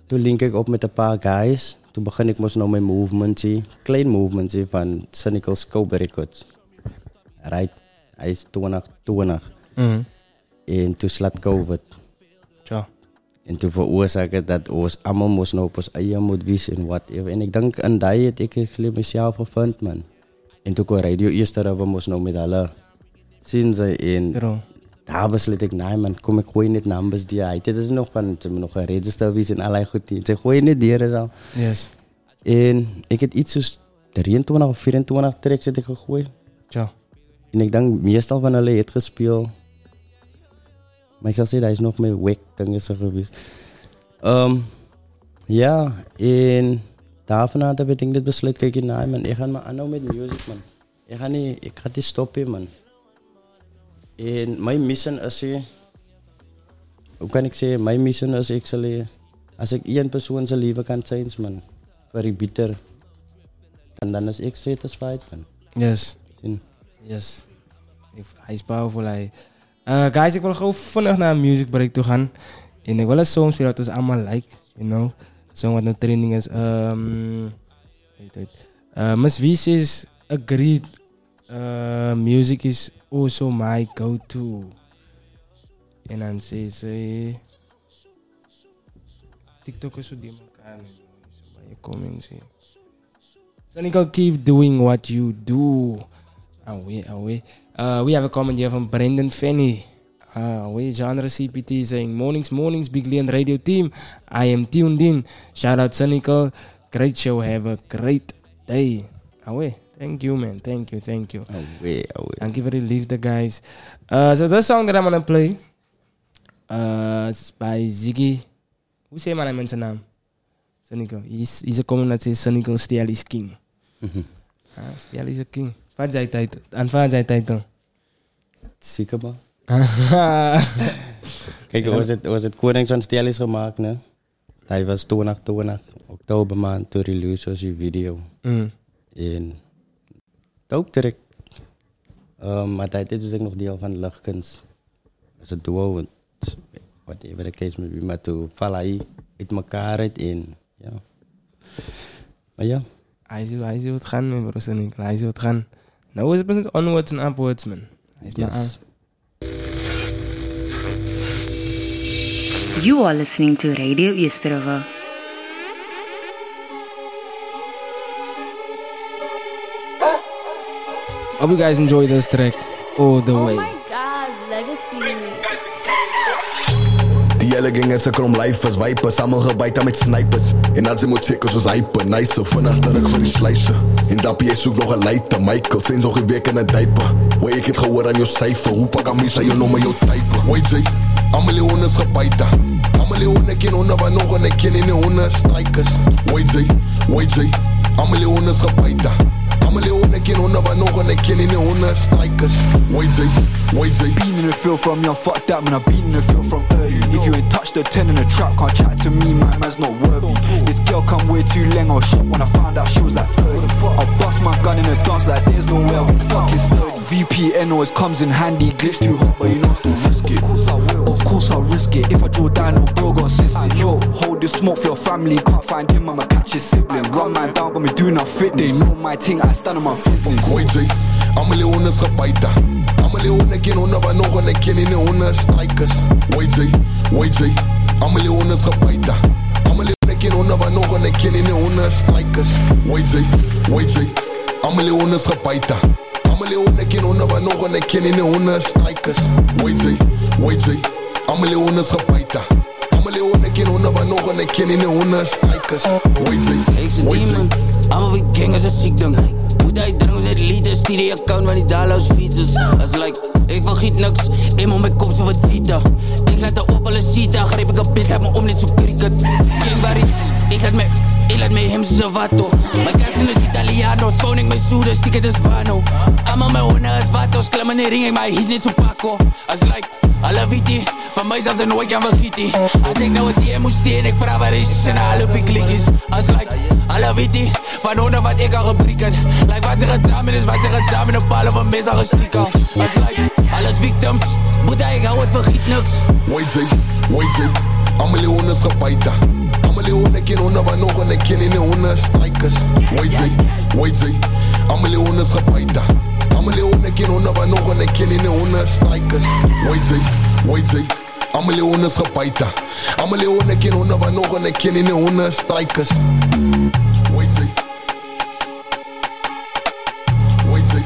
toen link ik op met een paar guys. Toe begin ek mos nou my movementjie, klein movementjie van Cynical Scope Records. Right, hy is 2020. Mm. En toe slat COVID. Ja. En toe veroorsaak dit dat ons almal mos nou op ons eie moet wees en whatever. En ek dink in daai het ek geleer myself gevind man. En toe kon radio eers daar was mos nou met hulle sien sy en Bro. Daar besluit ik, nee man, kom ik gooi net numbers die uit. Dit is nog van, ze nog een register wees en allerlei goed. Ze gooi net die er al. Yes. En ik heb iets soos 23 of 24 tracks het ek gegooi. Ja. En ik denk meestal van hulle het gespeel. Maar ik zal zeggen, dat is nog meer wack dingen zo geweest. Um, ja, en daarvan heb ik dit besluit, kijk, nee man, ik ga maar aanhouden met music man. Ik ga niet, ik ga niet stoppen man. En mijn mission is, hoe kan ik zeggen, mijn mission is, ik zal, als ik één persoon zijn leven kan zijn, man, voor die bitter. En dan is ik satisfied man. Yes. Sien. Yes. Ik- Hij is powerful. Hij. Eh, guys, ik wil gewoon vandaag naar een music break toe gaan. En ik wil een song spelen dat is allemaal like, you know. Song wat een trending is. Um, weet het. Uh, Miss Wies is agreed. Uh, music is also my go-to. En dan zei ze... TikTok is zo die elkaar. Je comments. zien. Cynical, keep doing what you do. Away, away. Uh, we have a comment here from Brendan Fanny. Uh, away, genre CPT saying, Mornings, mornings, Big Leon radio team. I am tuned in. Shout out Cynical. Great show. Have a great day. Away. Thank you, man. Thank you, thank you. Away, away. Thank you for the liefde, guys. Uh, so this song that I'm gonna play uh, is by Ziggy. Hoe zeg maar mensen naam? Cynical. He's, he's a comment that says Stiel is king. Ah, Stiel is a king. Wat zei tijd? En wat zei tijd dan? Zeker man. Kijk, was het, was het Konings van Stel is gemaakt, ne? Hij was 20, 20, oktober maand, toen release was die video. Mm. En dope track. Um, maar tijd is ik nog deel van Luchtkens. Dus het duo, want whatever the case may be, maar toen vallen hij uit elkaar uit en ja. Maar ja. Hij is hij is het gaan, man, bro. Cynical. Hij is het gaan. Nou is het pas onwards en upwards, man. Hij is maar aan. Yes. You are listening to Radio East Hope you guys enjoy this track all the way. God, legacy. Die hele gang is 'n krom life is wipers, almal gebyt met snipers. En als jy moet check soos hyper, nice so vinnig terug vir die sluise. En dap jy soek nog 'n lighter, Michael sien so geweek in 'n diaper. Hoe ek het gehoor aan jou syfer, hoe pak aan my sy jou nommer jou type. Wait jy, almal die honde is gebyt. Almal die honde ken honde wat nog en ek ken nie die honde strikers. Wait jy, wait jy, almal die honde is gebyt. Honde ken honde wat nog en ek ken nie die honde strikers. Wait jy, wait jy. Been in the field from young, fuck that man. I've been in the field from early. If you ain't touched the 10 in the trap, can't chat to me, my man's not worthy. This girl come way too leng, I was shocked when I found out she was like 30. I'll bust my gun in the dance like there's no way I can fucking sturdy. VPN always comes in handy, glitch too hot, but you know still risk it. Of course I will. Of course I'll risk it. If I draw down, no bro gon' assist it. Yo, hold the smoke for your family, can't find him, I'ma catch his sibling. Run man down, got me doing a fitness. They know my thing, I stand on my business. Wait jy, almal die honde is gebyt. Almal die honde ken honde wat nog en ek ken nie die honde strikers. Wait jy, wait jy, almal die honde is gebyt. Almal die honde ken honde wat nog en ek ken nie die honde strikers. Wait jy, wait jy, almal die honde is gebyt. Almal die honde ken honde wat nog en ek ken nie die honde strikers. Wait jy, wait jy, almal die honde is gebyt. Almal die honde ken honde wat nog en ek ken nie die honde strikers. Wait jy, Ek's 'n wait jy. demon. Almal wie gang is 'n siek ding. Moet hy drink ons het liters, stuur die account van die dollars fietsers As like, ek vergiet niks, eenmaal my kop so wat zita Ek laat haar op alle sita, grijp ek een pils, laat my om net so cricket King Barry's, ek laat my, ek laat my hem watto My cousin is Italiano, phone ek my soede, stiek het is vano Allemaal my honde is watto's, klim in ring, ek my hies net so pakko As like, alle wietie, van my sal sy nooit kan vergietie As ek nou het hier moest steen, ek vraag waar is en alle op die klikjes As like, alle wietie, van honde wat ek al gebreek het Like wat sy examen is, wat sy examen op alle van mes al gestiek al. As like, alles victims, moet ek hou het vergiet niks. White Zay, White Zay. Allemaal die honden is gebuiten. Allemaal die honden ken honden wat nog en ik ken in de honden is strijkers. White Zay, White Zay. Allemaal die honden is gebuiten. Allemaal die honden ken honden wat nog en ik ken in de honden is strijkers. White Zay, White Zay. Allemaal die honden is gebuiten. Allemaal die honden ken honden wat nog en ik ken in de honden is strijkers. White Zay. White Zay,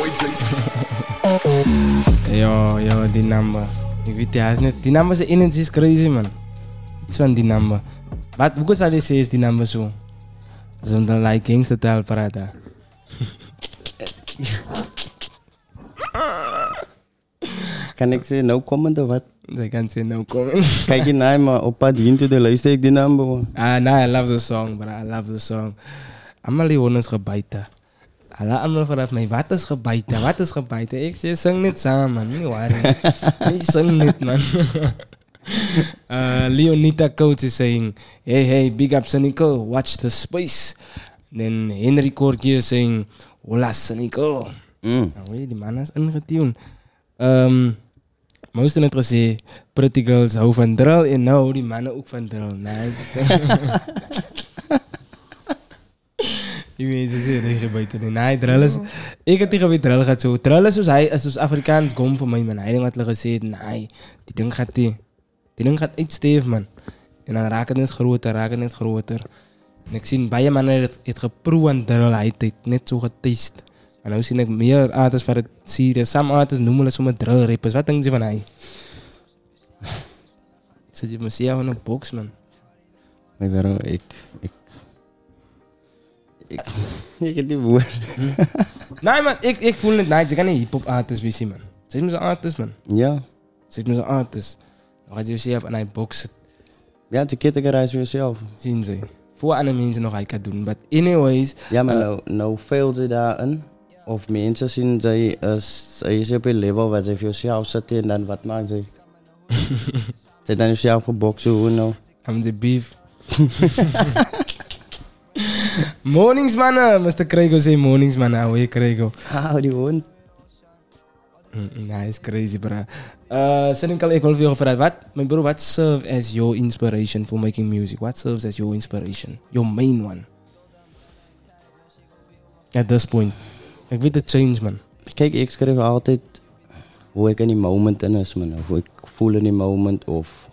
White Zay. Yo, yo, die number. Ik weet ja, is net. Die number zijn energy is crazy, man. Die number. Wat, hoe zou je is die number zo? Zonder like gangster taal praten. Kan ik zeggen no comment of wat? Zij kan zeggen no comment. Kijk je naar maar op pad heen de luister ik die number. man. Ah, nah, I love the song, bro. I love the song. Allemaal die honden is gebuiten. Alla allemaal vanaf mij, wat is gebuiten? Wat is gebuiten? Ik zeg, zing niet samen, man. Niet waar. Nee, zing niet, man. uh, Leonita Coach is saying, hey, hey, big up Sanico, watch the space. Then Henry is saying, hola Sanico. Mm. Nou, die man is ingetuned. Um, Moesten het gezegd, pretty girls hou van drill en nou die mannen ook van drill. Nee. Die mensen zeggen tegen buiten. Nee, nee, drill is... Ik heb tegen wie drill gaat zo. Drill is zoals hij, is zoals Afrikaans gom voor man. Hij had hulle gezegd, nee, die ding gaat die... Die ding gaat uitsteef, man. En dan raakt het groter, raakt het groter. En ik zie bij mannen het, het geproe aan drill, hij heeft het net zo getast. En nu zie ik meer artists van het Syrië. Some artists noemen het zomaar drill rappers. Wat denk je van hij? Zit je mezelf in een box, man. Maar waarom, ik, ik, ik, ik heb die woord. nee, man, ik, ik voel het niet. Ze kan niet hip-hop artist wezen, man. Ze is me zo'n artist, man. Ja. Ze is me zo'n artist. Je jezelf aan hij boxen. Ja, het is een categorize voor jezelf. Zien ze. Voor andere mensen nog hij kan doen. But anyways. Ja, maar eh, nou, nou veel ze daarin. Of mensen zien als zij is op een level waar ze voor zichzelf zitten en dan wat maken ze? Ze dan jezelf gebokst hoe nou? I'm the beef. mornings, mannen. Mr. Krego zei mornings, mannen. Hou je Krego. Hou die hond. Nah, is crazy, bro. Uh, Senegal, ik wil veel vragen. Wat, mijn bro, what serves as your inspiration for making music? What serves as your inspiration? Your main one? At this point. Ik weet het change, man. Kijk, ik schrijf altijd hoe ik in die moment in is, man. Of hoe ik voel in die moment, of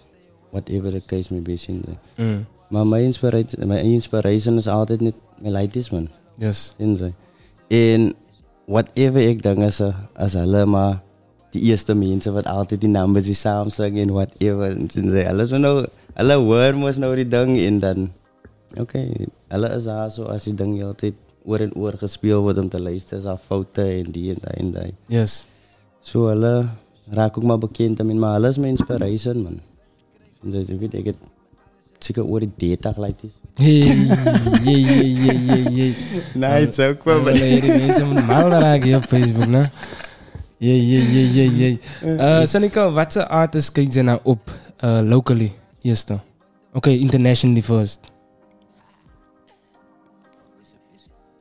whatever the case may be. Mm. Maar mijn inspiration, mijn inspiration is altijd niet mijn leid is, man. Yes. Ze. En whatever ik denk is, als hulle maar die eerste mensen wat altijd die numbers die samen zingen en whatever. Zien ze. Alles maar nou, hulle hoor moest nou die ding en dan, oké, hulle is daar zo als die ding die altijd oor en oor gespeeld wordt om te luisteren, is al fouten en die en dat en dat. Yes. Zo, hulle raak ook maar bekend maar hulle is mijn inspiration, man. Dus ik weet, ik het zeker oor die data gelijk is. Hey, jee, jee, jee, jee, jee. Nee, het is ook wel, maar... Die mensen moeten mal raken op Facebook, ne? Jee, jee, jee, jee, jee. Uh, Senegal, wat voor artists kijk je nou op uh, locally? Eerste. Oké, okay, internationally first.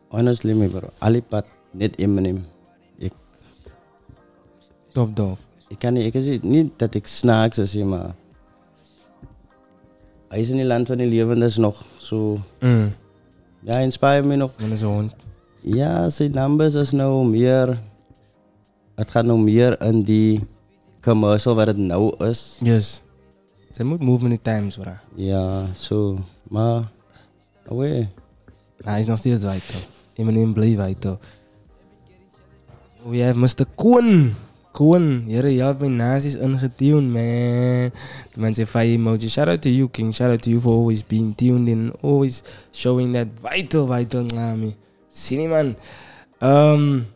Honestly, me bro. Alipad, net Eminem. Ik, Top dog. ik kan niet, ik is niet dat ik snaaks is, maar... Hij is in die land van die levendes nog zo... Mm. Ja, inspire me nog. Hond. Ja, zijn numbers is nou meer... Het gaat nou meer in die commercial wat het nou is. Yes. Ze moet move met the times, bro. Ja, zo. Maar... Away. Hij is nog steeds vital. Eminem blijft vital. We have Mr. Koen. Koen, jere, je mijn nazi's ingetuned, man. Die man zegt fire emoji. Shout out to you, King. Shout out to you for always being tuned in. Always showing that vital, vital ngami. Zie man. Um,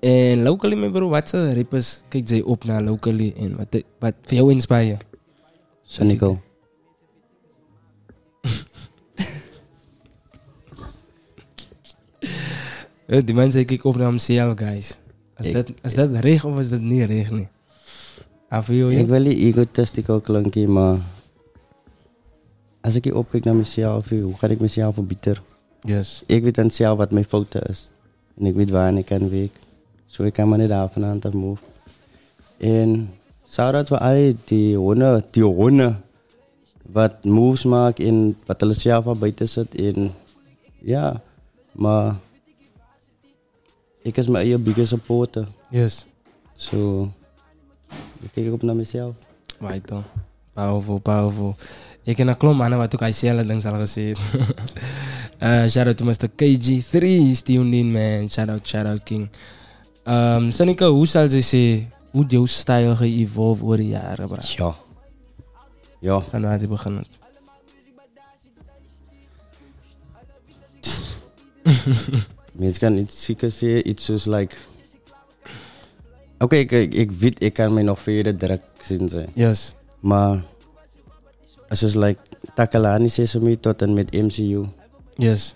en locally, mijn bro, wat zijn rappers kijk jij op naar locally en wat, wat voor jou inspire? Cynical. Eh, Die man zei kijk op naar MCL, guys. Is, Ik- dat, is dat reg of is dat niet reg? Nee? You. Ik wil niet egotistical klinken, maar als ik hier opkijk naar mezelf, hoe ga ik mezelf verbeteren? Yes. Ik weet dan zelf wat mijn fouten is. En ik weet waar ik kan werken. Zo ik kan me niet af en aan te move. En shout-out voor al die honden, die honden. Wat moves maken en wat hulle zelf al buiten zit. En ja, maar ik is mijn biggest supporter. Yes. Zo, ik kijk op naar mezelf. Right dan. Powerful, powerful. Ik ken wat ook hij zelf langs al gezien. uh, shout out to Mr. KG3, is tuned in man. Shout out, shout out King. Um, Seneca, hoe zal ze zeggen, hoe jouw stijl geëvolved over de jaren, bro? Ja. Ja. Van waar het begonnen. Mensen kan iets zeker zeggen, iets zoals like... Oké, ik, ik, ik weet, ik kan me nog verder druk zien zijn. Yes. Maar... Het is like Takalani Sesame tot en met MCU. Yes.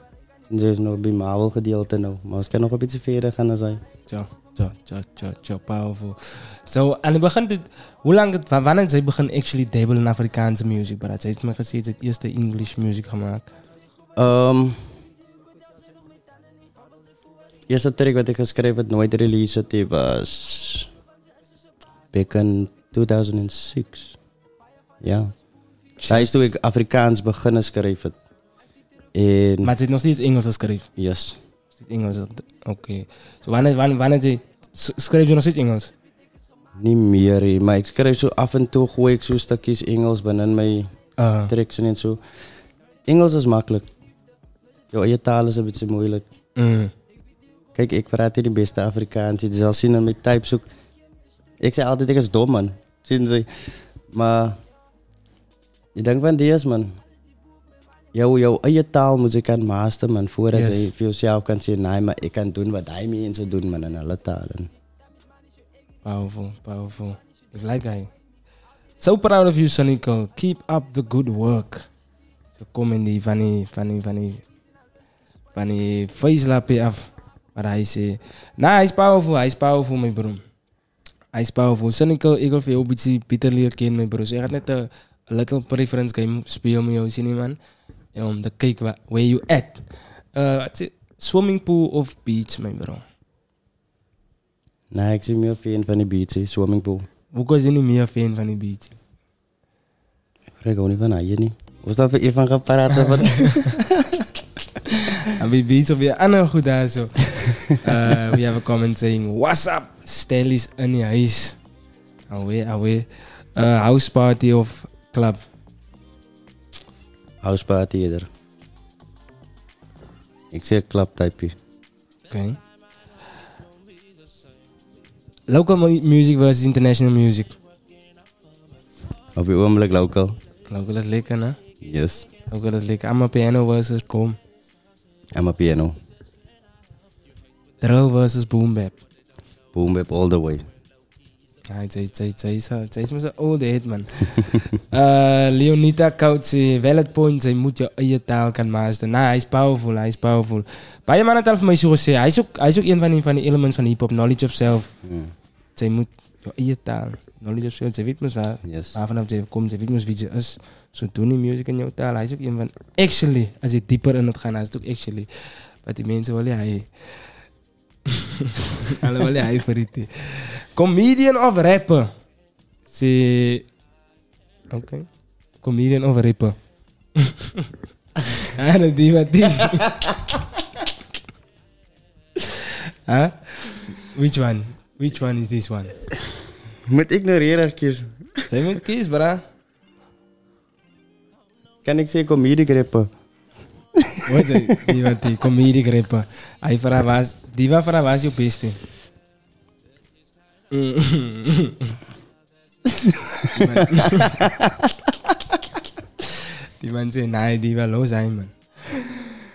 En er is nog bij Marvel gedeelte nou. Maar het kan nog een beetje verder gaan zijn. Ja, ja, ja, ja, ja, powerful. So, aan het begin, dit, hoe lang, het, wa- wanneer zij begin actually dabble in Afrikaanse music, bro? Zij heeft me gezegd, ze heeft eerste English music gemaakt. Um, eerste track wat ik geschreven heb, nooit release het, die was back in 2006. Ja. Is toen ik Afrikaans beginnen schrijven. En Maar het is nog steeds Engels geschreven? Yes. Steeds Engels, oké. So, wanneer, wanneer, wanneer schreef je nog steeds Engels? Niet meer, maar ik schrijf zo af en toe gooi ik zo stukjes Engels binnen mijn Ah. tracks en zo. Engels is makkelijk. Jouw eigen taal is een beetje moeilijk. Mm. Kijk, ik praat hier de beste Afrikaans. Je zal zien dat ik type zoek. Ik zei altijd, ik is dom man. Maar, ik denk van deze man. Jouw, jouw eigen taal moet je kan masteren man. Voordat Yes. je voor jezelf kan zeggen, nee maar ik kan doen wat hij mensen doen man in alle talen. Powerful, powerful. Ik like hij. So proud of you, Sonico. Keep up the good work. Zo kom in die van die, van die, van die, van die af. Maar hij zei, nah, hij is powerful, hij is powerful, mijn bro. Hij is powerful. Sonico, ik wil een beetje beter leren kennen, mijn bro. So, ik ga net een little preference game spelen met jou, zie je, man. Om te kijken where you at. Uh, is swimming pool of beach, mijn bro? Nee, ik zie meer fan van die beach, swimming pool. Hoe was je niet meer fan van die beach? Ik vraag ook niet van hij niet. Was dat voor Ivan gaan praten? Van? En wie beats op je andere goed daar zo. Uh, we have a comment saying, What's up? Stel is in je huis. Away, away. Uh, house party of club? House party eerder. Ik zeg club type. Oké. Local music versus international music. Op je ogenblik local. Local is lekker, hè? Yes. Local is lekker. I'm a piano versus kom. I'm a piano. Drill versus boom bap. Boom bap all the way. Hij zei, zei, zei, zei, zei, zei, zei, old head, man. uh, Leonita Kout zei, valid point, zij moet je eigen taal kan masteren. Nou, hij is powerful, hij is powerful. Baie man het al voor mij zo gezegd, hij is ook, hij is ook een van die, van die elements van hip-hop, knowledge of self. Hmm. Zij moet je eigen taal, knowledge of self, zij weet mos waar, Yes. waar vanaf zij komt, zij weet mos wie ze is. Zo doen die music in jouw taal, hij is ook een van, actually, als je dieper in het gaan, hij is het ook actually. Wat die mensen willen, hij... Alle voor die. Comedian of rapper? Si... Oké. Comedian of rapper? ah, dat die wat die. huh? Which one? Which one is this one? Moet ik naar hier kiezen? Zij moet kiezen, bra. Kan ik zeggen comedy rappen? Wat is die wat die comedic rapper? Hij vraagt was, die wat vraagt was je beste. Mm. Die man zei, nee, die wel los zijn, man.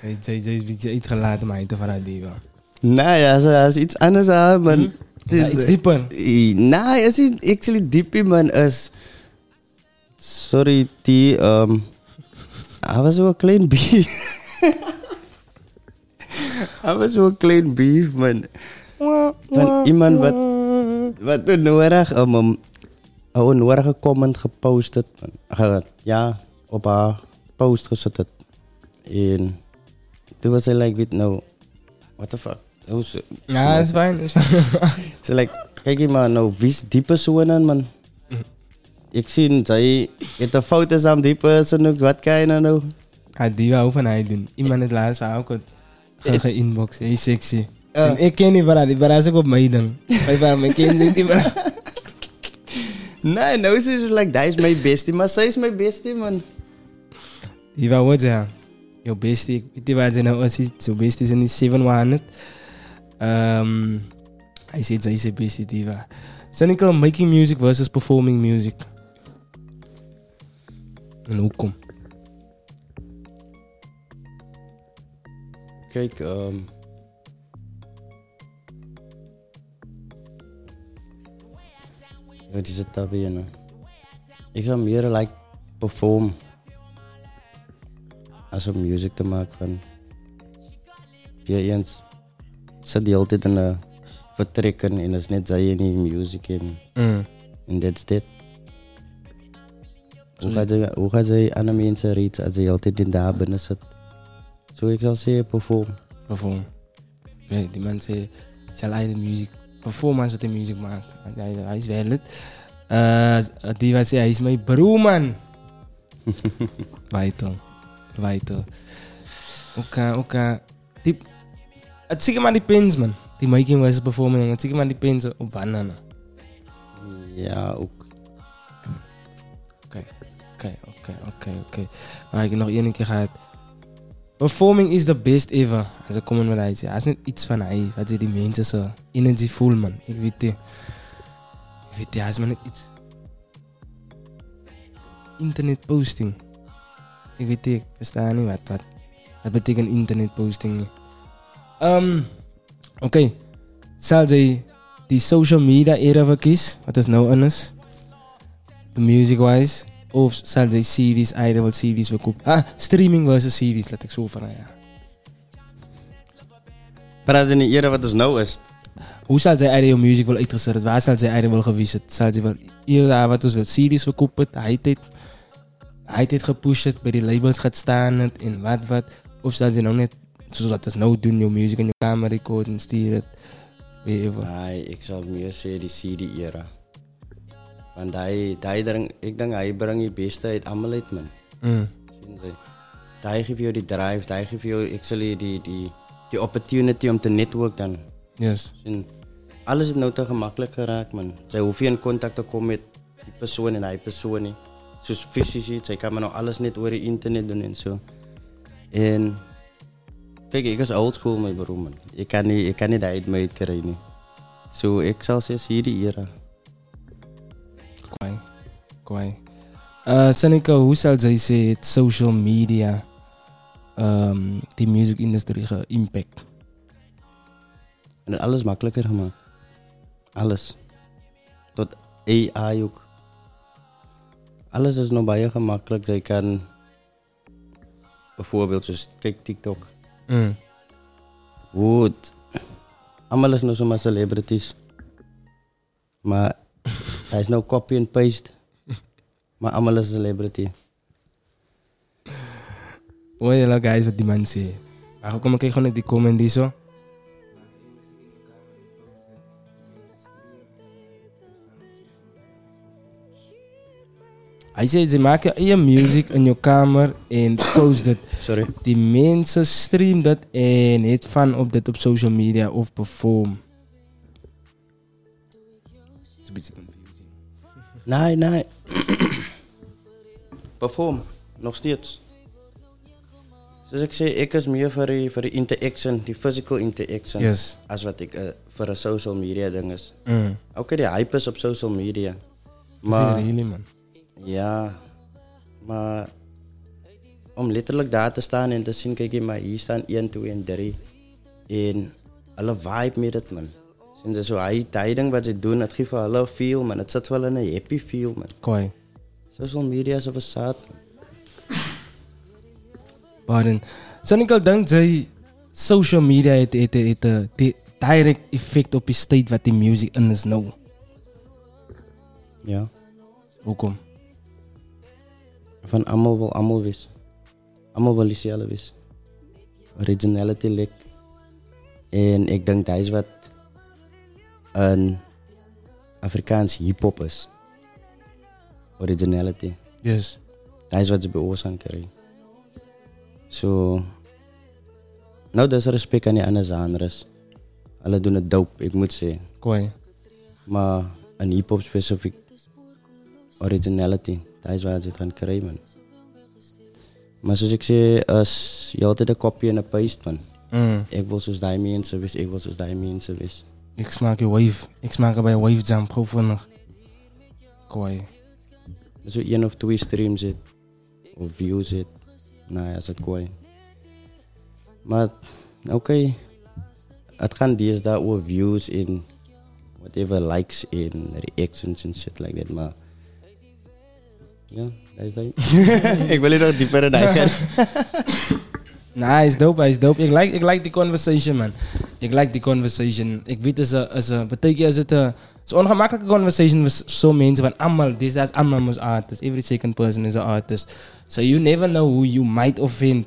Zij, zij, zij is beetje uitgelaten, maar hij te vragen die wel. Nou ja, dat is iets anders aan, man. Ja, iets dieper. Nou, is niet actually diep, man. Is... Sorry, die... Um, hij was zo'n klein beef. hij was zo'n klein beef, man. Van iemand wat... Wat een nodig... Um, um, een nodige comment gepost man. Ja, op haar post gezet. En... Toen was hij like, weet nou... What the fuck? Hoe ze- Ja, is fijn. is fijn. Ze like, kijk hier maar, nou, wie is die persoon man? Ik heeft een foto's aan die persoon ook, wat kan je nou nou? Ja, die wou van hij doen. Iemand het laatst wou ook het ge- ge-inbox. Hey, sexy. Ja. Ik ken die bara, die is ook op mij dan. Bij bara, mijn kind zit die bara. Nee, nou is het like, dat is mijn bestie, maar zij is mijn bestie, man. Die wou wat zeggen. Yo, bestie. Je wat ze nou? Zo bestie is niet 700. Um, hij zegt, zij is bestie, die wa. Cynical making music versus performing music. En hoekom? Kijk, ehm Wat is het daar weer, nou? Ik zou meer like perform. Als om music te maken van. Weer eens. Zit die altijd in een vertrekken en dat is net zij in die music en. Mm. En that's it. Hoe Ze, hoe gaat zij aan de mensen als ze altijd in daar binnen zit? Zo ik zal zeggen perform. Perform. Oké, die zal hij de muziek, performance wat de muziek maakt. Hij, hij, is wel het. Uh, die was hij is mijn broer man. Vital. Vital. Oké, oké. Die, het zie je maar die pins man. Die making was performing, het zie je maar die pins op banana. Ja, ook. Oké, oké, oké, oké. Maar ik nog één keer gehad. Performing is the best ever. Als ik kom met hij Hij is niet iets van hij. Wat die mensen zo energy voel man. Ik weet het. Ik weet het, hij is maar net iets. Internet posting. Ik weet het, ik versta niet wat, wat. Wat betekent internet posting? niet. Ehm, Oké. Zal zij die social media era verkies? Wat is nou anders? The music wise. Of zal zij CD's, idol CD's verkopen? Ah, streaming versus CD's, laat ik zo van ja. Maar als in die era wat is nou is. Hoe zal zij eigenlijk jouw muziek wel uitgezet? Waar zal zij eigenlijk wel geweest? Zal zij wel hier daar wat dus wel CD's verkopen? Hij dit, hij gepusht, bij die labels gaat staan en wat wat. Of zal zij nou net, zoals dat is nou doen, jouw muziek in je kamer recorden, sturen het. Weet je wat. Nee, ik zou meer zeggen die CD-era. Want hij, hij drang, ik denk hij brengt je beste uit allemaal uit, man. Mm. Hij geeft jou die drive, hij geeft jou actually die, die, die opportunity om te netwerken dan. Yes. Alles is nou te gemakkelijk geraakt, man. Zij hoeft je in contact te komen met die persoon en hij persoon niet. Zoals fysisch, zij kan maar nou alles net over internet doen en zo. En kijk, ik is oldschool, mijn broer, man. Ik kan niet, ik kan niet uit mij krijgen. Zo, ik zal zeggen, hier die era. Kwai. Uh, Seneca, hoe zal zij zeggen het social media um, die muziekindustrie geïmpact? En alles makkelijker gemaakt. Alles. Tot AI ook. Alles is nog bij je gemakkelijk. Zij kan bijvoorbeeld, dus kijk TikTok. Mm. Goed. Allemaal is nou zomaar celebrities. Maar hij is nou copy and paste. Maar allemaal is celebrity. Nou guys wat die man zei? Maar kom ik gewoon die comment zo. Hij zei, ze maken je music in je kamer en post het. Sorry. Die mensen stream dat en het van op dit op social media of perform. Het is een beetje confusing. Nee, nee. Perform. Nog steeds. Zoals ik zei, ik is meer voor die, voor die interaction, die physical interaction. Yes. Als wat ik eh, voor een social media ding is. Mm. Oké, die hype is op social media. is Maar, really, man. Ja, maar om letterlijk daar te staan en te zien, kijk je, maar hier staan 1, 2 en 3. En hulle vibe met dit man. En dis so hy daai ding wat sy doen, dit gee vir hulle 'n feel man. Sit vir hulle in 'n happy feel man. Koi. Social media is 'n fasaad. Pardon. Sonical jy social media het het het direct effect op die state wat die music in is nou. Ja. Hoekom? Van almal wil almal wees. Almal wil wees. Originality lek. En ek dink dit is wat 'n Afrikaans hip-hop is. Originality. Yes. Dit is wat ze bij ons aan krijgen. So, nou, dat is respect aan die andere genres. Alle doen het dope, ik moet zeggen. Koi. Maar een hip-hop specifiek originality, dat is waar ze het gaan krijgen, man. Maar zoals ik zei, als je altijd een kopje en een paste, man. Mm. Ik wil zoals die mensen wees, ik wil zoals die mensen wees. Ik smaak je wave. Ik smaak bij wave jump gewoon vinnig. Koi. Zo één of twee streams zit, of views zit, nou ja, is het kooi. Maar oké, het gaan deesdae over views in whatever likes in reactions en shit like that, maar ja, dat is dat. ik wil hier nog dieper in. Nah, hij is dope, hij is dope. Ik like, ik like die conversation, man. Ik like die conversation. Ik weet, is een, is een, betekent, is het een, is ongemakkelijke conversation met zo'n mensen. Want allemaal, this is allemaal is artist. Every second person is an artist. So you never know who you might offend.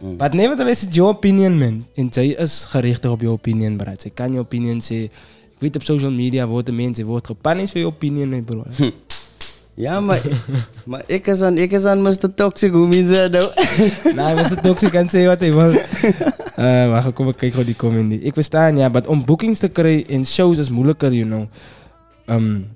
But nevertheless, it's your opinion, man. En zij is gericht op je opinion, bro. Zij kan je opinion zeggen. Ik weet, op social media worden mensen wordt gepanished voor je opinion, bro. Ja, maar, maar ik is aan, ik is aan Mr. Toxic, hoe mensen nou? nou, Mr. Toxic kan zeggen wat hij wil. Uh, maar kom kijken hoe die comment niet. Ik verstaan, ja, maar om bookings te krijgen in shows is moeilijker, you know. Um,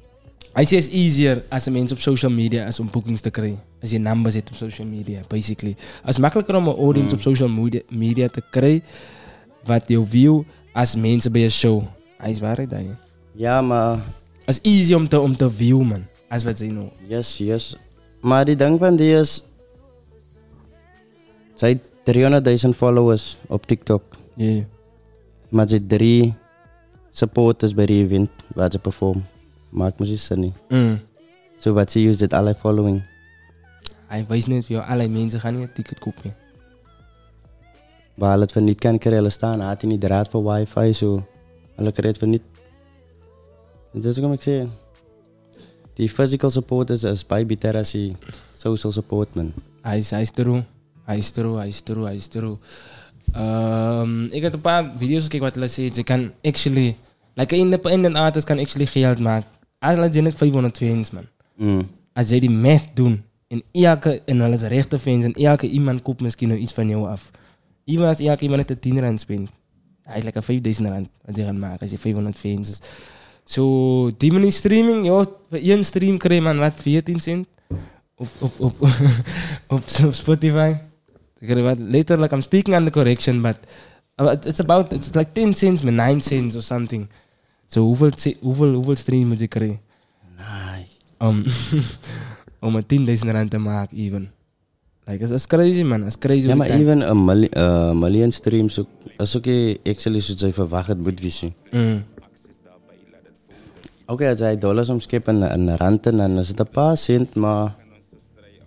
I say it's easier als een mens op social media is om bookings te krijgen. Als je number zit op social media, basically. Het is makkelijker om een audience Mm. op social media, media te krijgen. Wat je view als mensen bij een show. Hij is waar, hè, je. Ja, maar... Het is easy om te, om te view, man. Als ze nou. Yes, yes. Maar die ding van die is... Zij 300.000 followers op TikTok. Yeah. Maar ze drie supporters bij die event waar ze performen. Maakt me zin niet. Mm. So wat ze use dit alle following. Hij wijst net voor alle mensen gaan niet een ticket kopen. Waar het van niet kan krijgen staan, had hij niet de raad voor wifi, zo. Alle krijgt van niet. Dat is wat ik zeg. Die physical support is, is als die social support, man. Hij is, hij is true. Hij is true, hij is true, hij is true. Um, ik heb een paar video's gekeken wat hulle sê. Je kan actually, like een independent artist kan actually geld maken. Als je net 500 fans, man. Mm. Als jij die math doen, en elke, en hulle is rechte fans, en elke iemand koopt misschien nog iets van jou af. Even als elke iemand net een 10 rand spent. Eigenlijk een 5000 rand wat je gaat maken als je 500 fans is. Zo, die manier streaming, voor één stream je man wat, 14 cent? Op, op, op, op, op Spotify. Wat, letterlijk, I'm speaking on the correction, but uh, it's about, it's like 10 cents met 9 cents or something. Zo, hoeveel, hoeveel, hoeveel stream moet je krijgen? Nice. Om, om een 10.000 rand te maken, even. Like, it's, it's crazy, man. It's crazy. Ja, maar tijd- even een milli uh, miljoen streams, ook, is ook actually zoals zij verwacht moet wezen. Mm. Oké, als hij dollars omskip en, en dan is het een paar cent, maar...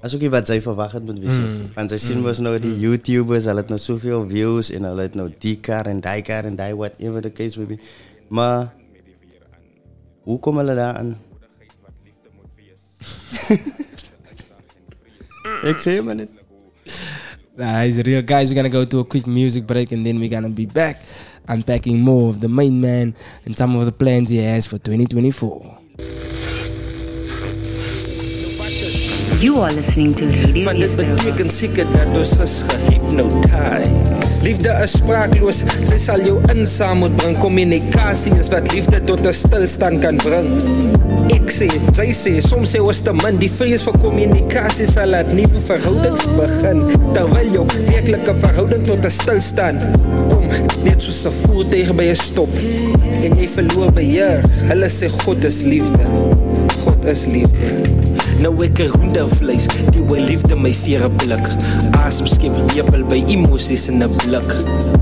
Dat is ook wat zij verwacht het moet wezen. Mm. Want zij zien Mm. was nou die YouTubers, hulle het nou zoveel views en hulle het nou die kar en die kar en die whatever the case may be. Maar, hoe komen hulle daar aan? Ik zeg maar niet. Nah, he's real. Guys, we're gonna go to a quick music break and then we're gonna be back unpacking more of the main man and some of the plans he has for 2024. You are listening to Radio Van dit beteken seker dat ons is gehypnotize Liefde is spraakloos, sy sal jou in saam moet bring. Communicasie is wat liefde tot 'n stilstand kan bring. Ek sê, sy sê, soms sê ons te min. Die vrees vir kommunikasie sal laat nuwe verhoudings begin Terwyl jou werklike verhouding tot 'n stilstand Kom, net soos 'n voertuig by 'n stop En jy verloor beheer. Hulle sê God is liefde. God is liefde Nou ek 'n hoendervleis, die hoe liefde my vere blik. Asem skep jebel by emosies in 'n blik.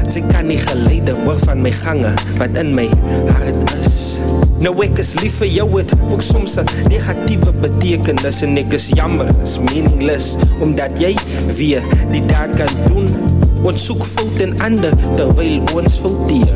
Sy kan nie geleide word van my gange wat in my hart is. Nou ek is lief vir jou het ook soms 'n negatiewe betekenis en ek is jammer, is meaningless omdat jy weer die daad kan doen. Ons soek fout in ander terwyl ons fouteer.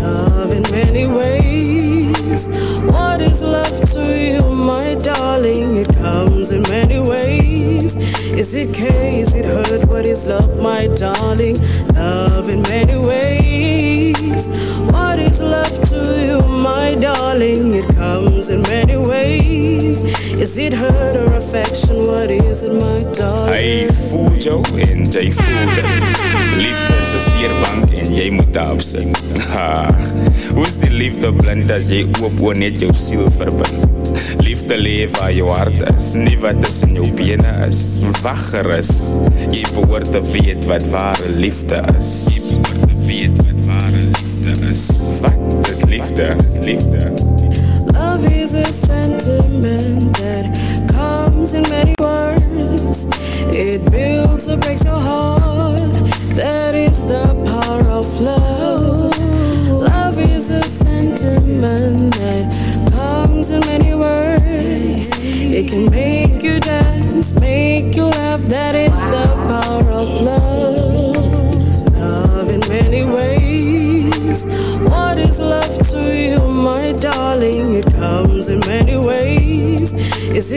Love in many ways. What is love to you, my darling? It comes in many ways. Is it care? Is it hurt? What is love, my darling? Love in many ways. What is love to you, my darling? It comes in many ways. Is it hurt or affection? What is it, my darling? Hy voel jou en jy voel dit. Liefde is 'n seerbank en jy moet daarop ah, sing. Ha. Hoe's die liefde blind as jy oop oor net jou siel verbind? Liefde lê waar jou hart is, nie wat tussen jou bene is. Wag gerus. Jy behoort te weet wat ware liefde is. Jy behoort te weet wat ware liefde is. Wat is liefde? Liefde. Love is a sentiment that comes in many words. It builds or breaks your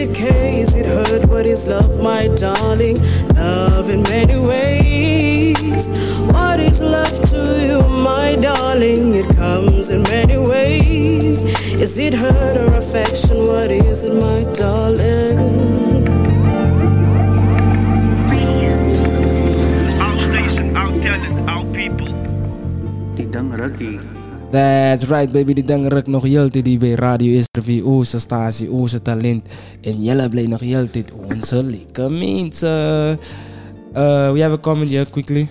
Is it care? Is it hurt? What is love, my darling? Love in many ways. What is love to you, my darling? It comes in many ways. Is it hurt or affection? What is it, my darling? Our station, our talent, our people. That's right, baby. Die ding ruk nog heel tijd hier bij Radio SRV. Onze statie, onze talent. En jullie blijven nog heel tijd onze lekker mensen. Uh, we have a comment here quickly.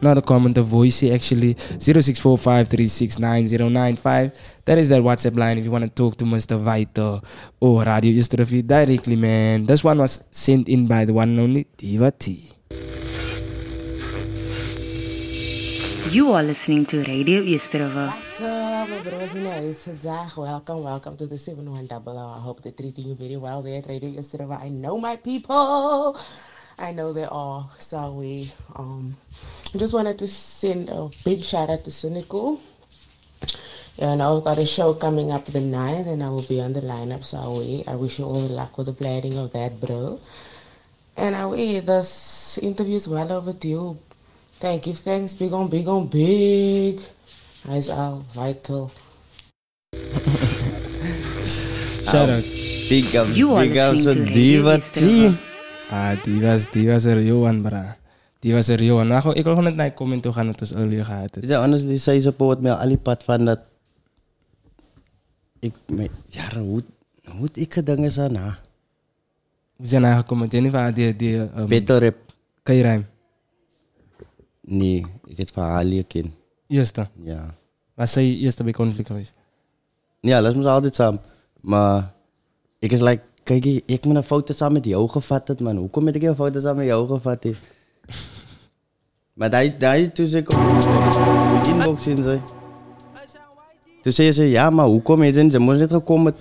Not a comment, a voice actually. 0645369095. That is that WhatsApp line if you want to talk to Mr. Vito or Radio SRV directly, man. This one was sent in by the one and only Diva T. You are listening to Radio Yesterova. So, my brothers and sisters, welcome, welcome to the 7100. I hope they're treating you very well there at Radio Yesterova. I know my people. I know they are. So we um just wanted to send a big shout out to Cynical. Yeah, now we've got a show coming up the 9th and I will be on the lineup. So we I wish you all the luck with the planning of that, bro. And I we this interview is well overdue. Thank you, thanks, big on big on big. Eyes all vital. Shout out. Big up, You are big up listening to Radio Diva Yesterova. T. Ah, die was, die was er Johan, bra. Die was er Johan. Nou, ik wil gewoon net naar je comment toe gaan wat ons earlier gehad het. Ja, honestly, sy support my al die pad van dat ek my jare hoe hoe het ek gedinge is daarna. We zijn aangekomen met Jennifer, die, die um, Battle rap. Kan je rijmen? Nee, het vir haar leer ken. Eerste? Ja. Was zij eerste bij conflict geweest? Ja, dat is altyd saam. Maar ek is like, kyk jy, ek moet 'n foto saam met jou gevat man. Hoekom het ek 'n foto saam met jou gevat maar daai daai toe sê kom inbox in sy. Toe sê sy ja, maar hoekom het jy jy moes net gekom het?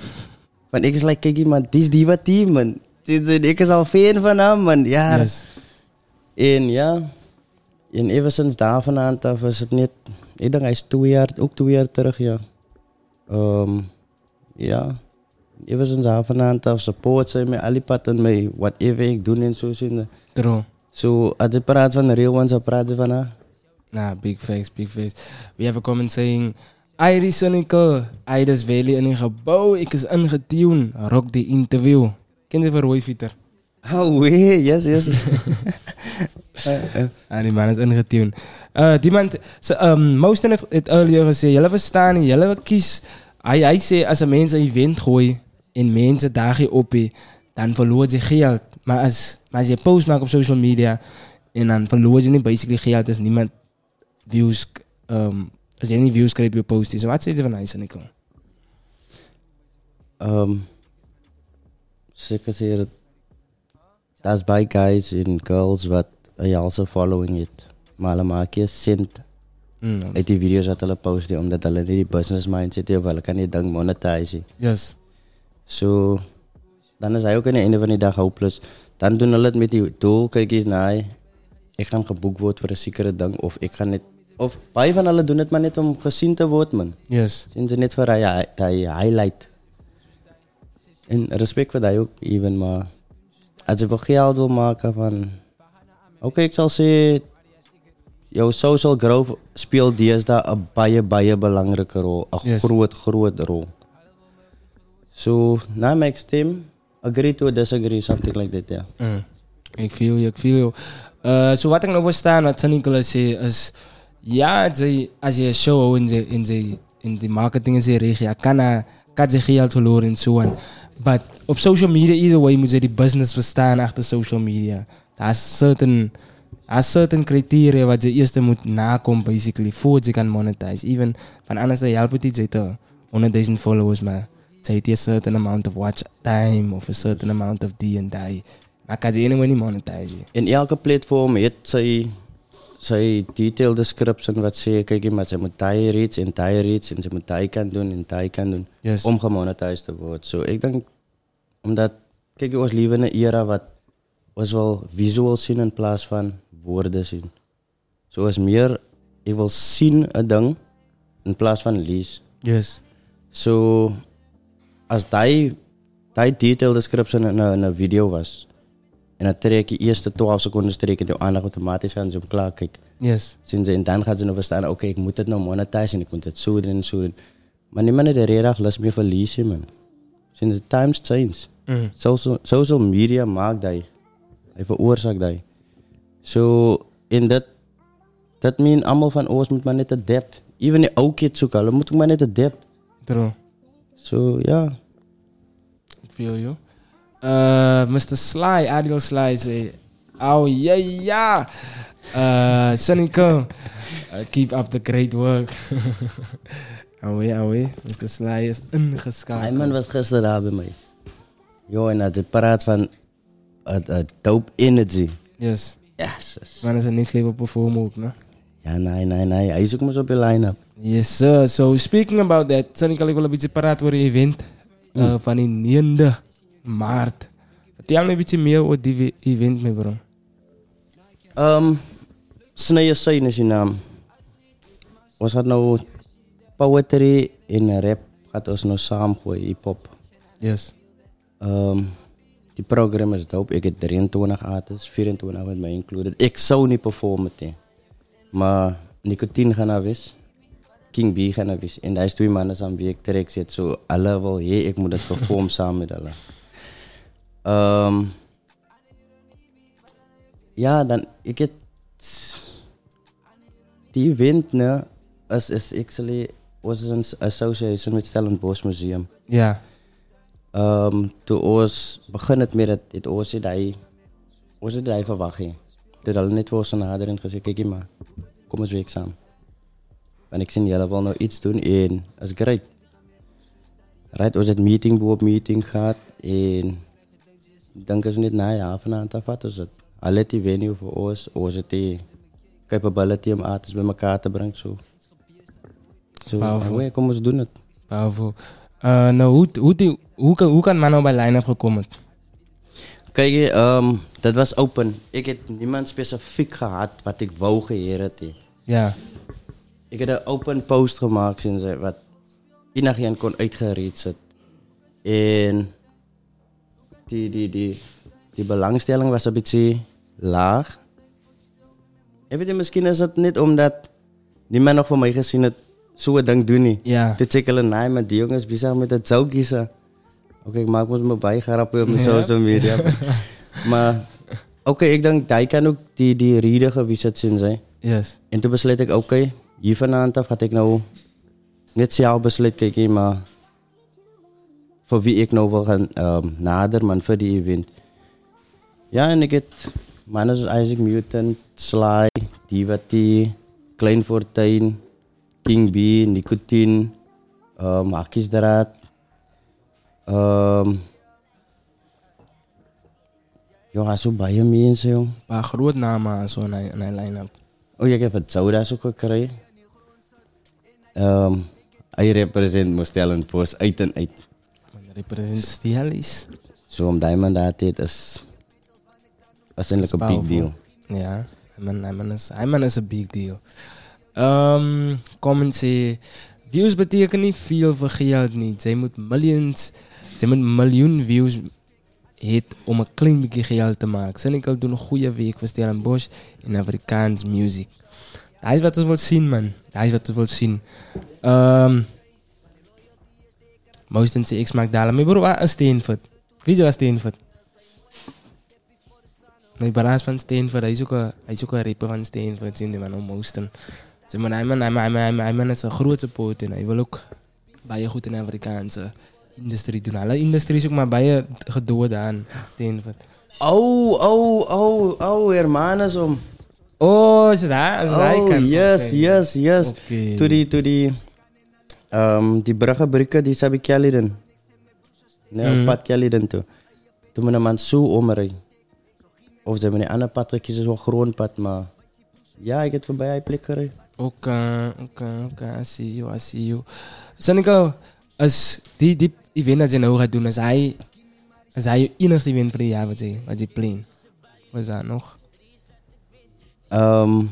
Want ek is like, jy man, dis die wat team man. Ek is al fan van hom man. Ja. Yes. En ja, en ever sinds daarvan aan af was het net, ik denk hij is twee jaar, ook twee jaar terug, ja. Um, ja, ever sinds daarvan aan af support zij mij, alipad en mij, whatever ik doe en zo. True. So, als je praat van de real ones, dan praat je van haar. Nah, big facts, big facts. We have a comment saying... Iris Sonical, Iris Valley in een gebouw. Ik is ingetune. Rock die interview. Ken je van Roy Vieter? Oh, wee, yes, yes. ah, die man is ingetune. Uh, die man, um, Moosten heeft het earlier gezegd. Jullie verstaan jullie kies. Hij, hij zei, als een mens een event gooit en mensen dagen op, dan verloor je geld. Maar als, maar als je post maakt op social media en dan verloor je niet basically geld, dus niemand views, um, als je niet views krijgt op je post. Dus wat zeg je van Ice Nicole? Um, ek gesê het, daar's baie guys en girls wat 'n also following het. Maar hulle maak nie 'n sent Mm. uit die video's wat hulle post omdat hulle nie die business mindset het of hulle kan nie ding monetize. Yes. So dan is hy ook aan die einde van die dag hopeless. Dan doen hulle dit met die doel, kyk eens na hy. Ek gaan geboek word vir 'n sekere ding of ek gaan net of baie van hulle doen dit maar net om gesien te word man. Yes. Sien ze net vir hy hy highlight. En respect vir hy ook even maar as jy wil geld wil maak van Okay, ek sal sê jou social growth speel deesdae 'n baie baie belangrike rol, 'n Yes. groot groot rol. So, na my stem, agree to disagree something like that, ja. Mm. Ek feel je, ek feel je. Uh, so wat ik nou verstaan wat Nicolas sê is ja, jy, as jy 'n show in die in die in die marketing in die regio, kan jy geld verloor en so aan. But op social media either way moet jy die business verstaan agter social media. Daar's certain daar's certain criteria wat jy eers moet nakom basically voor jy kan monetize. Even van anders dan help dit jy te 100,000 followers maar jy het 'n certain amount of watch time of a certain amount of D and die. Maar kan jy anyway nie monetize nie. En elke platform het sy sy detailed description wat sê kyk jy maar jy moet daai reach en daai reach en jy moet daai kan doen en daai kan doen Yes. om gemonetiseerd te word. So ek dink omdat kyk jy ons lewe in 'n era wat ons wil visual sien in plaas van woorde sien. So is meer ek wil sien 'n ding in plaas van lees. Yes. So as daai daai detailed description in 'n in 'n video was en dan trek jy eerste 12 sekondes trek en jou aandag outomaties gaan om klaar kyk. Yes. Sien jy en dan gaan jy nou verstaan, okay, ek moet dit nou monetize en ek moet dit so doen en so doen. Maar niemand het regtig lus meer vir lees nie, man. Sien the times change. Mm. Social social media maak daai hy veroorsaak daai. So in dit dit meen almal van ons moet maar net adapt. Even die ou kids soek, hulle moet maar net adapt. True. So ja. Ik feel you. Uh, Mr. Sly, Adil Sly say, oh yeah, yeah. Uh, Cynical, uh, keep up the great work. Alweer, alweer. Mr. Sly is ingeschakeld. Hy man was gister daar by my. Jo, en as jy praat van dope energy. Yes. Yes. Man is een niet leven perform ook, no? Ja, nee, nee, nee. Hy is ook mos op die line-up. Yes, sir. So, speaking about that, Cynical, ik wil een beetje praten over die event uh, Mm. van die 9 maart. Vertel me een beetje meer over die event, mijn bro. Um Snye Sein is die naam. Ons gaan nou poetry en rap gaat ons nou saam gooi, hip-hop. Yes. Um die program is dope. Ek het 23 artists, 24 met my included. Ek sou nie perform het nie. Maar Nicotine gaan nou wees. King B gaan nou wees. En daar is twee mannen saam wie ek trek zit. So hulle wil hê ek moet dit perform saam met hulle. Um ja, dan ek het die event ne is is actually was in association met Stellenbosch Museum. Ja. Um, toe ons begin het met het het ons het hy verwag hê. Dit hulle net vir ons nader en gesê kykie maar kom ons werk saam. En ek sien julle wil nou iets doen en is great. Right, ons het meeting bo op meeting gehad en dink is net na ja vanaand af wat ons het. Het die venue vir ons, ons het die capability om artists by mekaar te bring so. So, Powerful. away, kom ons doen dit. Powerful. Uh, nou, hoe, hoe, die, hoe, kan, hoe kan man nou bij line-up gekomen? Kijk, je, ehm, dat was open. Ik heb niemand specifiek gehad wat ik wou he. Ja. Ik heb een open post gemaakt sinds hij wat iedereen kon uitgereed. En die, die, die, die belangstelling was een beetje laag. Weet niet, misschien is het niet omdat niemand nog van mij gezien het zo'n ding doen niet. Ja. Toen check hulle, nee, maar die jongens bezig met het zou kiezen. Oké, ik maak ons maar bijgrappen op mijn Ja. social media. maar oké, ik denk dat kan ook die, die reden geweest het zijn. Zij. Yes. En toen besluit ik, oké, hier vanavond af gaat ik nou net zelf besluit maar voor wie ik nou wil gaan ehm nader, man, voor die event. Ja, en ik heb mannen zoals Isaac Mutant, Sly, Divati, Klein Fortuin, King B, Nicotine, um, Akis Draad, um, hij is zo baie mense, jong. Een paar groot namen zo in hij, in hij line-up. Oh, ja, ik heb het Sauda's ook gekregen. Ehm, hij represent Mostel Post uit en uit. Represent Stialis. Zo die mandaat dit is, eigenlijk een big deal. Ja, hij man, is, man is een big deal. Um, comment sê, views beteken niet veel voor geld niet. Zij moet millions, zij moet miljoen views het om een klein beetje geld te maken. Senegal doen een goede week voor Stellenbosch in Afrikaans music. Dat is wat we willen zien, man. Dat is wat we willen zien. Um, Moesten ze ik maak dalen. Maar bro, wat is Steenford? Weet je wat Steenford? Mijn baraas van Steenford, hij is ook een, hij is ook een rapper van Steenford, zien die man om Moosten. Zeg maar, hij man, is een grote poot en hij wil ook baie goed in de Afrikaanse industrie doen. Alle industrie is ook maar baie gedood aan Steenford. Oh, oh, oh, oh, hermanos om. Oh, is dat? Is dat Oh, yes, yes, yes. Oké. Toen die, toen die, um, die bruggenbrikken, die heb ik. Nee, op pad toe. Toen mijn man zo omrijden. Of ze hebben een ander pad gekiezen, zo'n groen pad, maar... Ja, ik heb voorbij plek gereden. Oké, oké, oké. I see you, I see you. Senegal, als die, die event dat je nou gaat doen, als hij, als hij je enigste event voor het jaar wat je, wat je plan. Wat is dat nog? Um,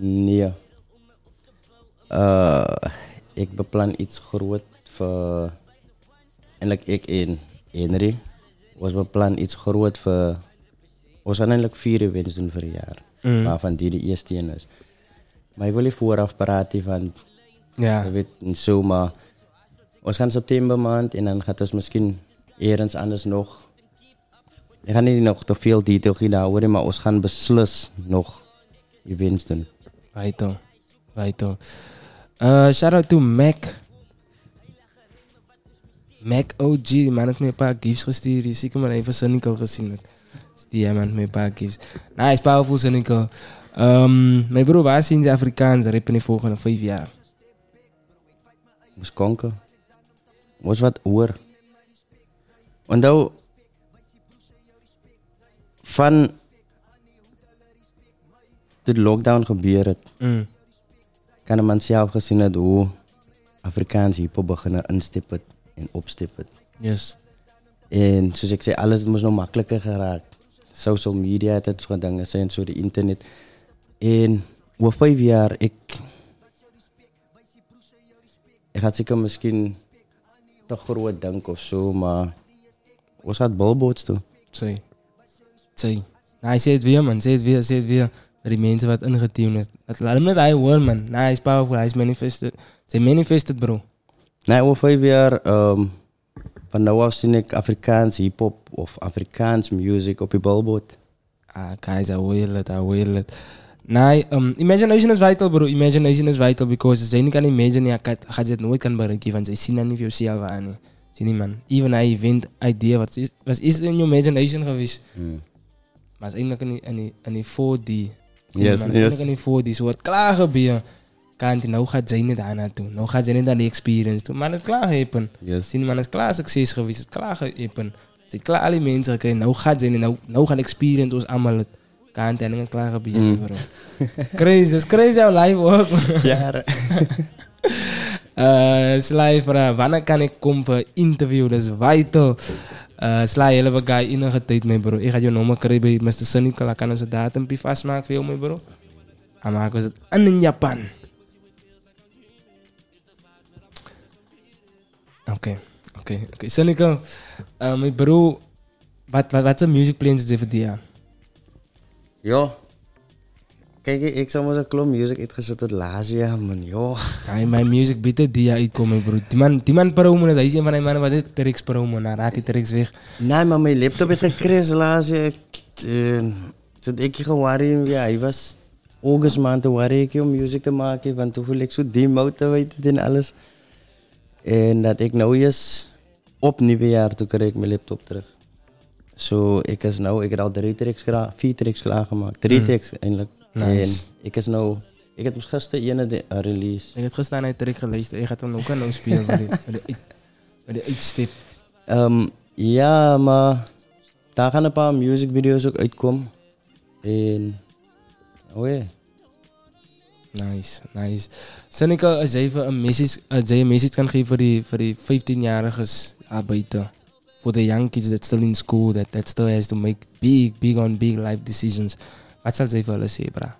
nee. Uh, ik beplan iets groot voor... Eigenlijk ik en Henry. Was beplan iets groot voor... Eigenlijk vier events doen voor een jaar. Mm. Waarvan die de eerste een is. Maar ik wil je vooraf praten van... Ja. Je weet, zo, maar... We gaan september maand en dan gaat het misschien ergens anders nog... Ik ga niet nog te veel detail geven daarover, maar we gaan beslis nog events doen. Right Right Uh, shout out to Mac. Mac OG, die man heeft me een paar gifts gestuurd. Die zie ik maar even gezien. Het. Dus die man heeft me paar gifts. Nice, powerful Senegal. Um, mijn broer, waar zien ze Afrikaans? Rippen in de volgende vijf jaar. Moes konken. Was wat oor. Onthou van die lockdown gebeur het, Mm. kan man self gesien het hoe Afrikaans hip-hop begin instep het en opstep het. Yes. En soos ek sê, alles het mos nou makliker geraak. Social media het dit so dinge sê en so die internet. En oor 5 jaar ek ek het seker miskien te groot dink of so, maar ons het billboards toe. Sê. Sê. Nou, hy sê het weer, man. Sê het weer, sê het weer. Dat die mensen wat ingetuned is. Dat laat hem net hij hoor, man. Nou, hij is powerful. Hij is manifested. Hij manifested, bro. Nee, oor 5 jaar ehm van nou af sien ek Afrikaans hip-hop of Afrikaans music op die billboard. Ah, guys, I will it, I will it. Nee, um, imagination is vital, bro. Imagination is vital because zij niet kan imagine, ja, gaat je het nooit kan bereiken, want zij zien dat niet voor jezelf aan. Zie niet, man. Even hij vindt idee, wat is, wat is in je imagination geweest? Hmm. Maar het is eigenlijk een, een 4D. Zie je, Yes, man, het is yes. eigenlijk een 4D. Zo wat klaar gebeuren. Kant, nou gaat zij niet daar naartoe. Nou gaat zij niet naar die experience toe. Maar het is klaar gehepen. Yes. Zie je, man, het is klaar succes geweest. Het is klaar gehepen. Ze klaar alle mensen gekregen. Nou gaat zij niet. Nou, nou gaat experience ons allemaal het. Kant en het klaar gebeuren, Mm. bro. crazy, is crazy jouw live ook. Jaren. Uh, Sly vraagt, wanneer kan ik komen voor interview? Dat is vital. Uh, Sly, hele guy enige tijd, mijn bro. Ik ga je nummer krijgen bij Mr. Sunny. Ik kan onze datum vastmaken voor jou, mijn bro. Dan maken we het aan in Japan. Oké, oké, oké. Sunny, uh, mijn bro, wat, wat, wat zijn music is voor die jaar? Ja. Kijk, ik zou maar zo'n klomp music uitgezet het laatste jaar, man. Ja. Hij mijn music bitte die jaar uitkomen, bro. Die man, die man promo, dat is een van die mannen wat dit tricks promo. Dan raak je tricks weg. Nee, maar mijn laptop laatst. jaar. Eh, Toen ik gewoon ja, hij was august maand toen waren ik om muziek te maken. Want toen voel ik zo demotivated en alles. En dat ik nou eens op nieuwjaar, toen kreeg ik mijn laptop terug. Zo, ik is nou, ik heb al drie tracks klaar, vier tracks klaargemaakt. Drie Mm. Nice. En ik is nou, ik heb gisteren ene de- een release. Ik heb gisteren een track geluisterd. Je gaat hem ook aan nou spelen. Met de, met de, uitstip. Ehm, ja, maar daar gaan een paar music video's ook uitkomen. En, oh. Nice, nice. Seneca, als je even een message, als een message kan geven voor die, voor die 15-jarigen daar buiten. For the young kids that still in school, that, that still has to make big, big on big life decisions. Wat zal ze voor hulle sê, bra?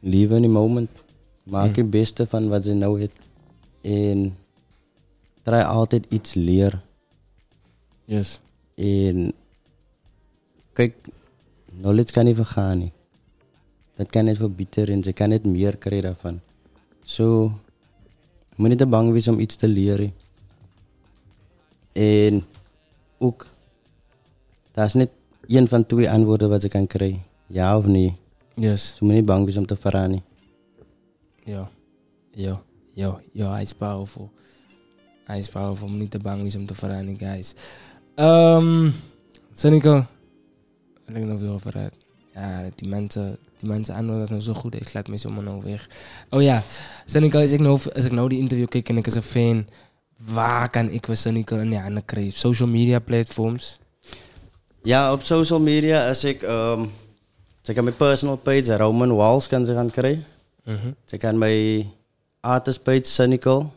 Live in die moment. Maak je beste van wat je nou hebt. En try altijd iets leer. Yes. En kijk, knowledge kan niet vergaan. Nie. Dat kan net verbeteren en je kan net meer krijgen daarvan. So, je moet niet te bang wees om iets te leren. En ook, daar is net één van twee antwoorden wat je kan krijgen. Ja of nee. Yes. So, je moet niet bang wees om te veranderen. Yo, yo, yo, yo, hij is powerful. Hij is powerful, niet te bang is om te veranderen, guys. Um, Seneca, ik nog veel over uit? Ja, die mensen, die mensen antwoorden dat is nou zo goed. Ik slaat me zomaar nou weg. Oh ja, Seneca, als ik nou, als ik nou die interview kijk en ik is een fan, waar kan ik weer Seneca in de handen krijgen? Social media platforms? Ja, op social media als ik, um, ze kan mijn personal page, Roman Walls kan ze gaan krijgen. Ze kan mijn artist page Cynical,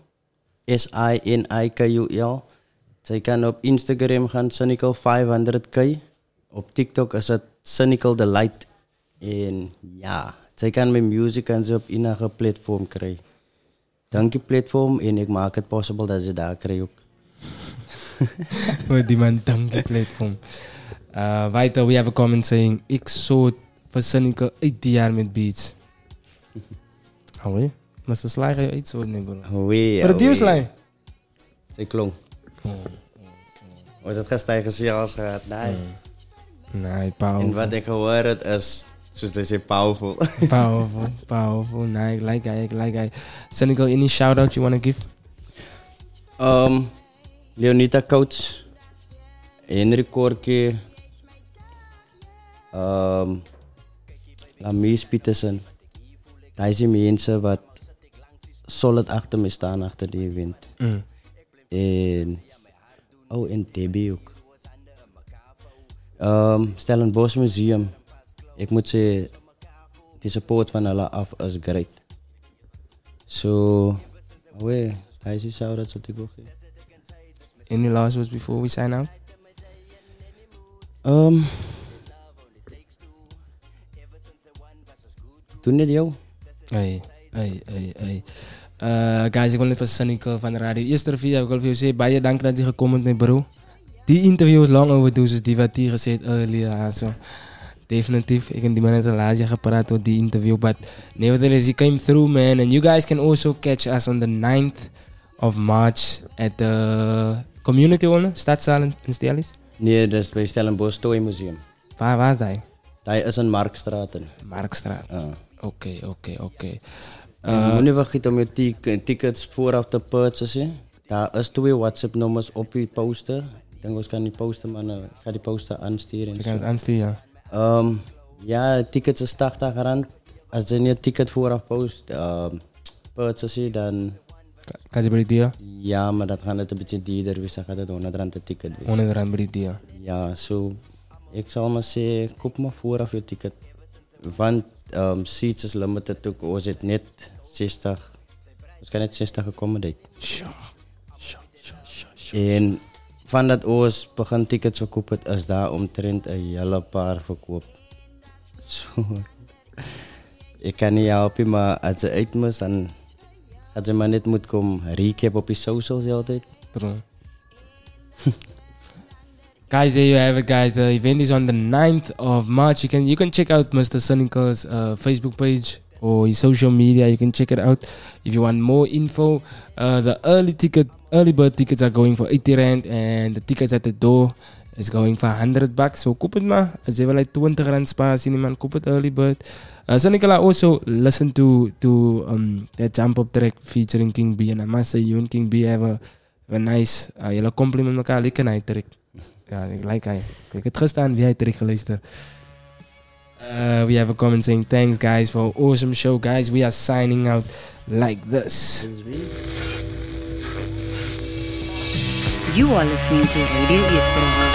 S-I-N-I-K-U-L. Ze kan op Instagram gaan Cynical 500k. Op TikTok is het Cynical The Light. En ja, ze kan mijn music kan ze op enige platform krijgen. Dank je platform en ik maak het possible dat ze daar krijgen ook. Die man dank platform. Uh, weiter, we have a comment saying, ik zo voor Seneca 18 jaar met beats. Oh wee, maar ze sla je iets hoor, nee bro. Oh wee, Maar de oh dier wee. sla Ze klonk. Was het gestegen zelfs gehad? Nee. Nee, powerful. En wat ik gehoord is, zoals ze zeggen, powerful. Powerful, powerful. Nee, ik like hij, ik like hij. Seneca, any shout out you want to give? Um, Leonita Coach, Henry Korke, um, Lamies Peterson. Dat zijn mensen wat solid achter me staan, achter die event. Mm. En, oh, en Debbie ook. Um, Stellenbosch Museum. Ik moet zeggen, de support van hulle af is great. So, is die shout-outs wat ik wil geven. Any last words before we sign out? Um, Doe net jou. Hey, hey, hey, hey. Uh, guys, ik wil van Seneca van de radio Eerste Review. Ik wil voor je zeggen, baie dank dat je gekomen bent, bro. Die interview is lang overdue, dus die wat hier gezegd earlier. So. Definitief, ik heb die man net een laatste gepraat over die interview. But nevertheless, he came through, man. And you guys can also catch us on the 9th of March at the Community Hall, in in Stelis. Nee, dat is bij Stellenbosch Toy Museum. Waar, is hij? Dat is in Markstraat. in. Markstraat. Oké, oké, oké. En Uh, je moet niet vergeten om je tickets vooraf te purchasen. Daar is twee WhatsApp-nummers op je poster. Ik denk, we gaan die poster, maar nou, ik ga die poster aansturen. kan zo. het aansturen, ja. Ehm, ja, tickets is 80 rand. Als je niet ticket vooraf post, ehm purchasen, dan... Kan je deal? Ja, maar dat gaat het een beetje duurder, dus dan gaat het 100 rand een ticket. wezen. 100 rand. Ja, zo. ik zal maar zeggen, koop maar vooraf je ticket. Want um, seats is limited ook, was het net 60. Het kan net 60 accommodate. En van dat oors begin tickets verkoop het, is daar omtrent een hele paar verkoop. Ik kan niet helpen, maar als je uit moet, dan gaat je maar net moet komen recap op je socials altijd. Guys, there you have it, guys. The event is on the 9th of March. You can you can check out Mr. Sonical's uh, Facebook page or his social media. You can check it out if you want more info. Uh, the early ticket, early bird tickets are going for 80 rand, and the tickets at the door is going for 100 bucks. So koop het maar. Als je wel like 20 rand spaar, in man, koop het early bird. Uh, Sonicala also listen to to um that jump up track featuring King B, and I must say you and King B have a, nice. Uh, jullie compliment elkaar lekker naar track. Ja, ik like hij. Ik heb het gestaan wie hij terug geluisterd. Uh, we have a comment saying thanks guys for an awesome show guys. We are signing out like this. You are listening to Radio Yesterday.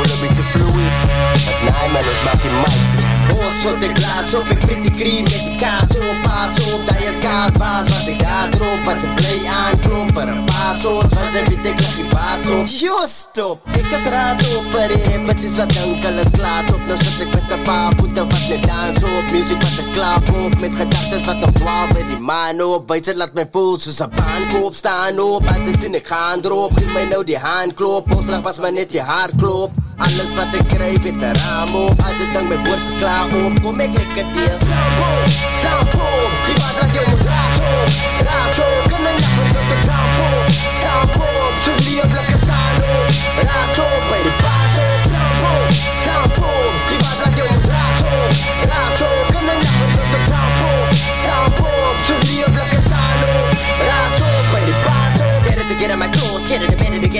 Kijk je man, dit is letters intims. Voel een beetje fluis. Het nijmellers maakt die mics. Tot de glaas op, ik vind die cream met die kaas op. Paas op, dat je skaas baas. Wat ik je play aanklop. Er een paas op, want ze weet ik leg je stop. Ik is raad op, in. Het is wat enkel is klaar op. Nou zit ik met een paar voeten wat net dans op. Music wat ik. Met ik maar je. Alles wat ik schrijf in de raam op Als het dan mijn woord is klaar op Kom ik lekker deel Tempo, tempo. Die dat moet de tempo Tempo,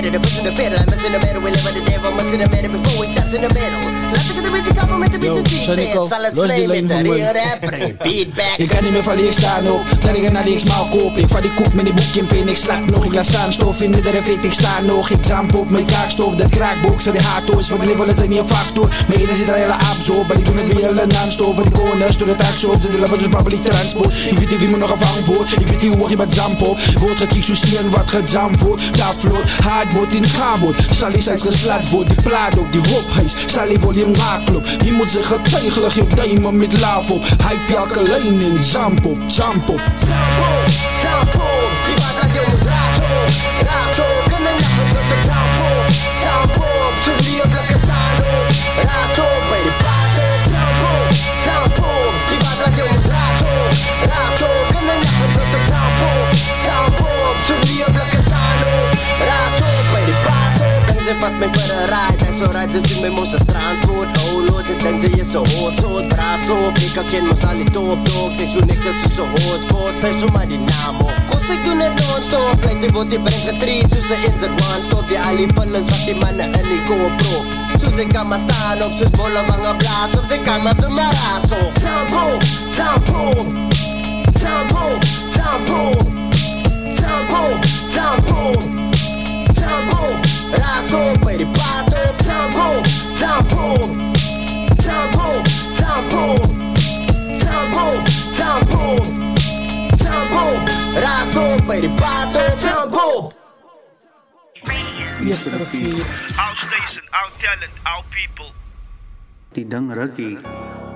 get it, push the pedal. In the middle, we live in the devil. Must in the middle before we touch in the middle. Laat ik de beetje kappen met de beetje Sonico, Zal het los die slijmen lijn met de van me. real rapper en beat back Ik kan niet meer van leeg staan op. Dat ik naar die smaal koop Ik die koek met die boekje in pin Ik slaap nog, ik laat staan stof In de refit, ik sta nog. Ik zamp op mijn kaakstof. Dat kraakbox van die haartoos Van die level is niet een factor Mijn ene zit er hele aap zo Maar die doen het weer hele non-stop Van die door de taak zo. Die levels dus babbel transport. Ik weet niet wie me nog afhangen voor. Ik weet niet hoe je met zampo Wordt gekiek zo steen wat gezamp wordt. Daar vloot, hardboot in kabot Sally zijn geslat wordt Die plaat ook, die hophuis Sally volume haakklop Die moet zich getegelig Je diamond met op Hype elke lijn in Zampo, Die wat dat me voor een ride En zo rijdt ze zien me moest als transport Oh lord, ze denkt ze is zo hoort Zo het braas op Ik kan kind maar zal niet top top? Zeg zo niks dat ze zo hoort Voort, zeg zo maar die naam op Kost ik doe het non-stop Lijkt die wordt die brengt getreed Zo ze in zijn one stop. Die al die vullen wat die mannen en die GoPro Zo ze kan maar staan op Zoals bolle wangen blaas op Ze kan maar ze maar raas op Tempo, tempo Yes, the. Our station, our talent, our people. Die dang.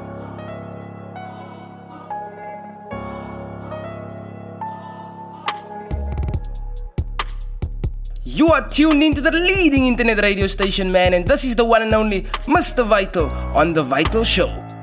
You are tuned into the leading internet radio station, man, and this is the one and only Mr. Vital on The Vital Show.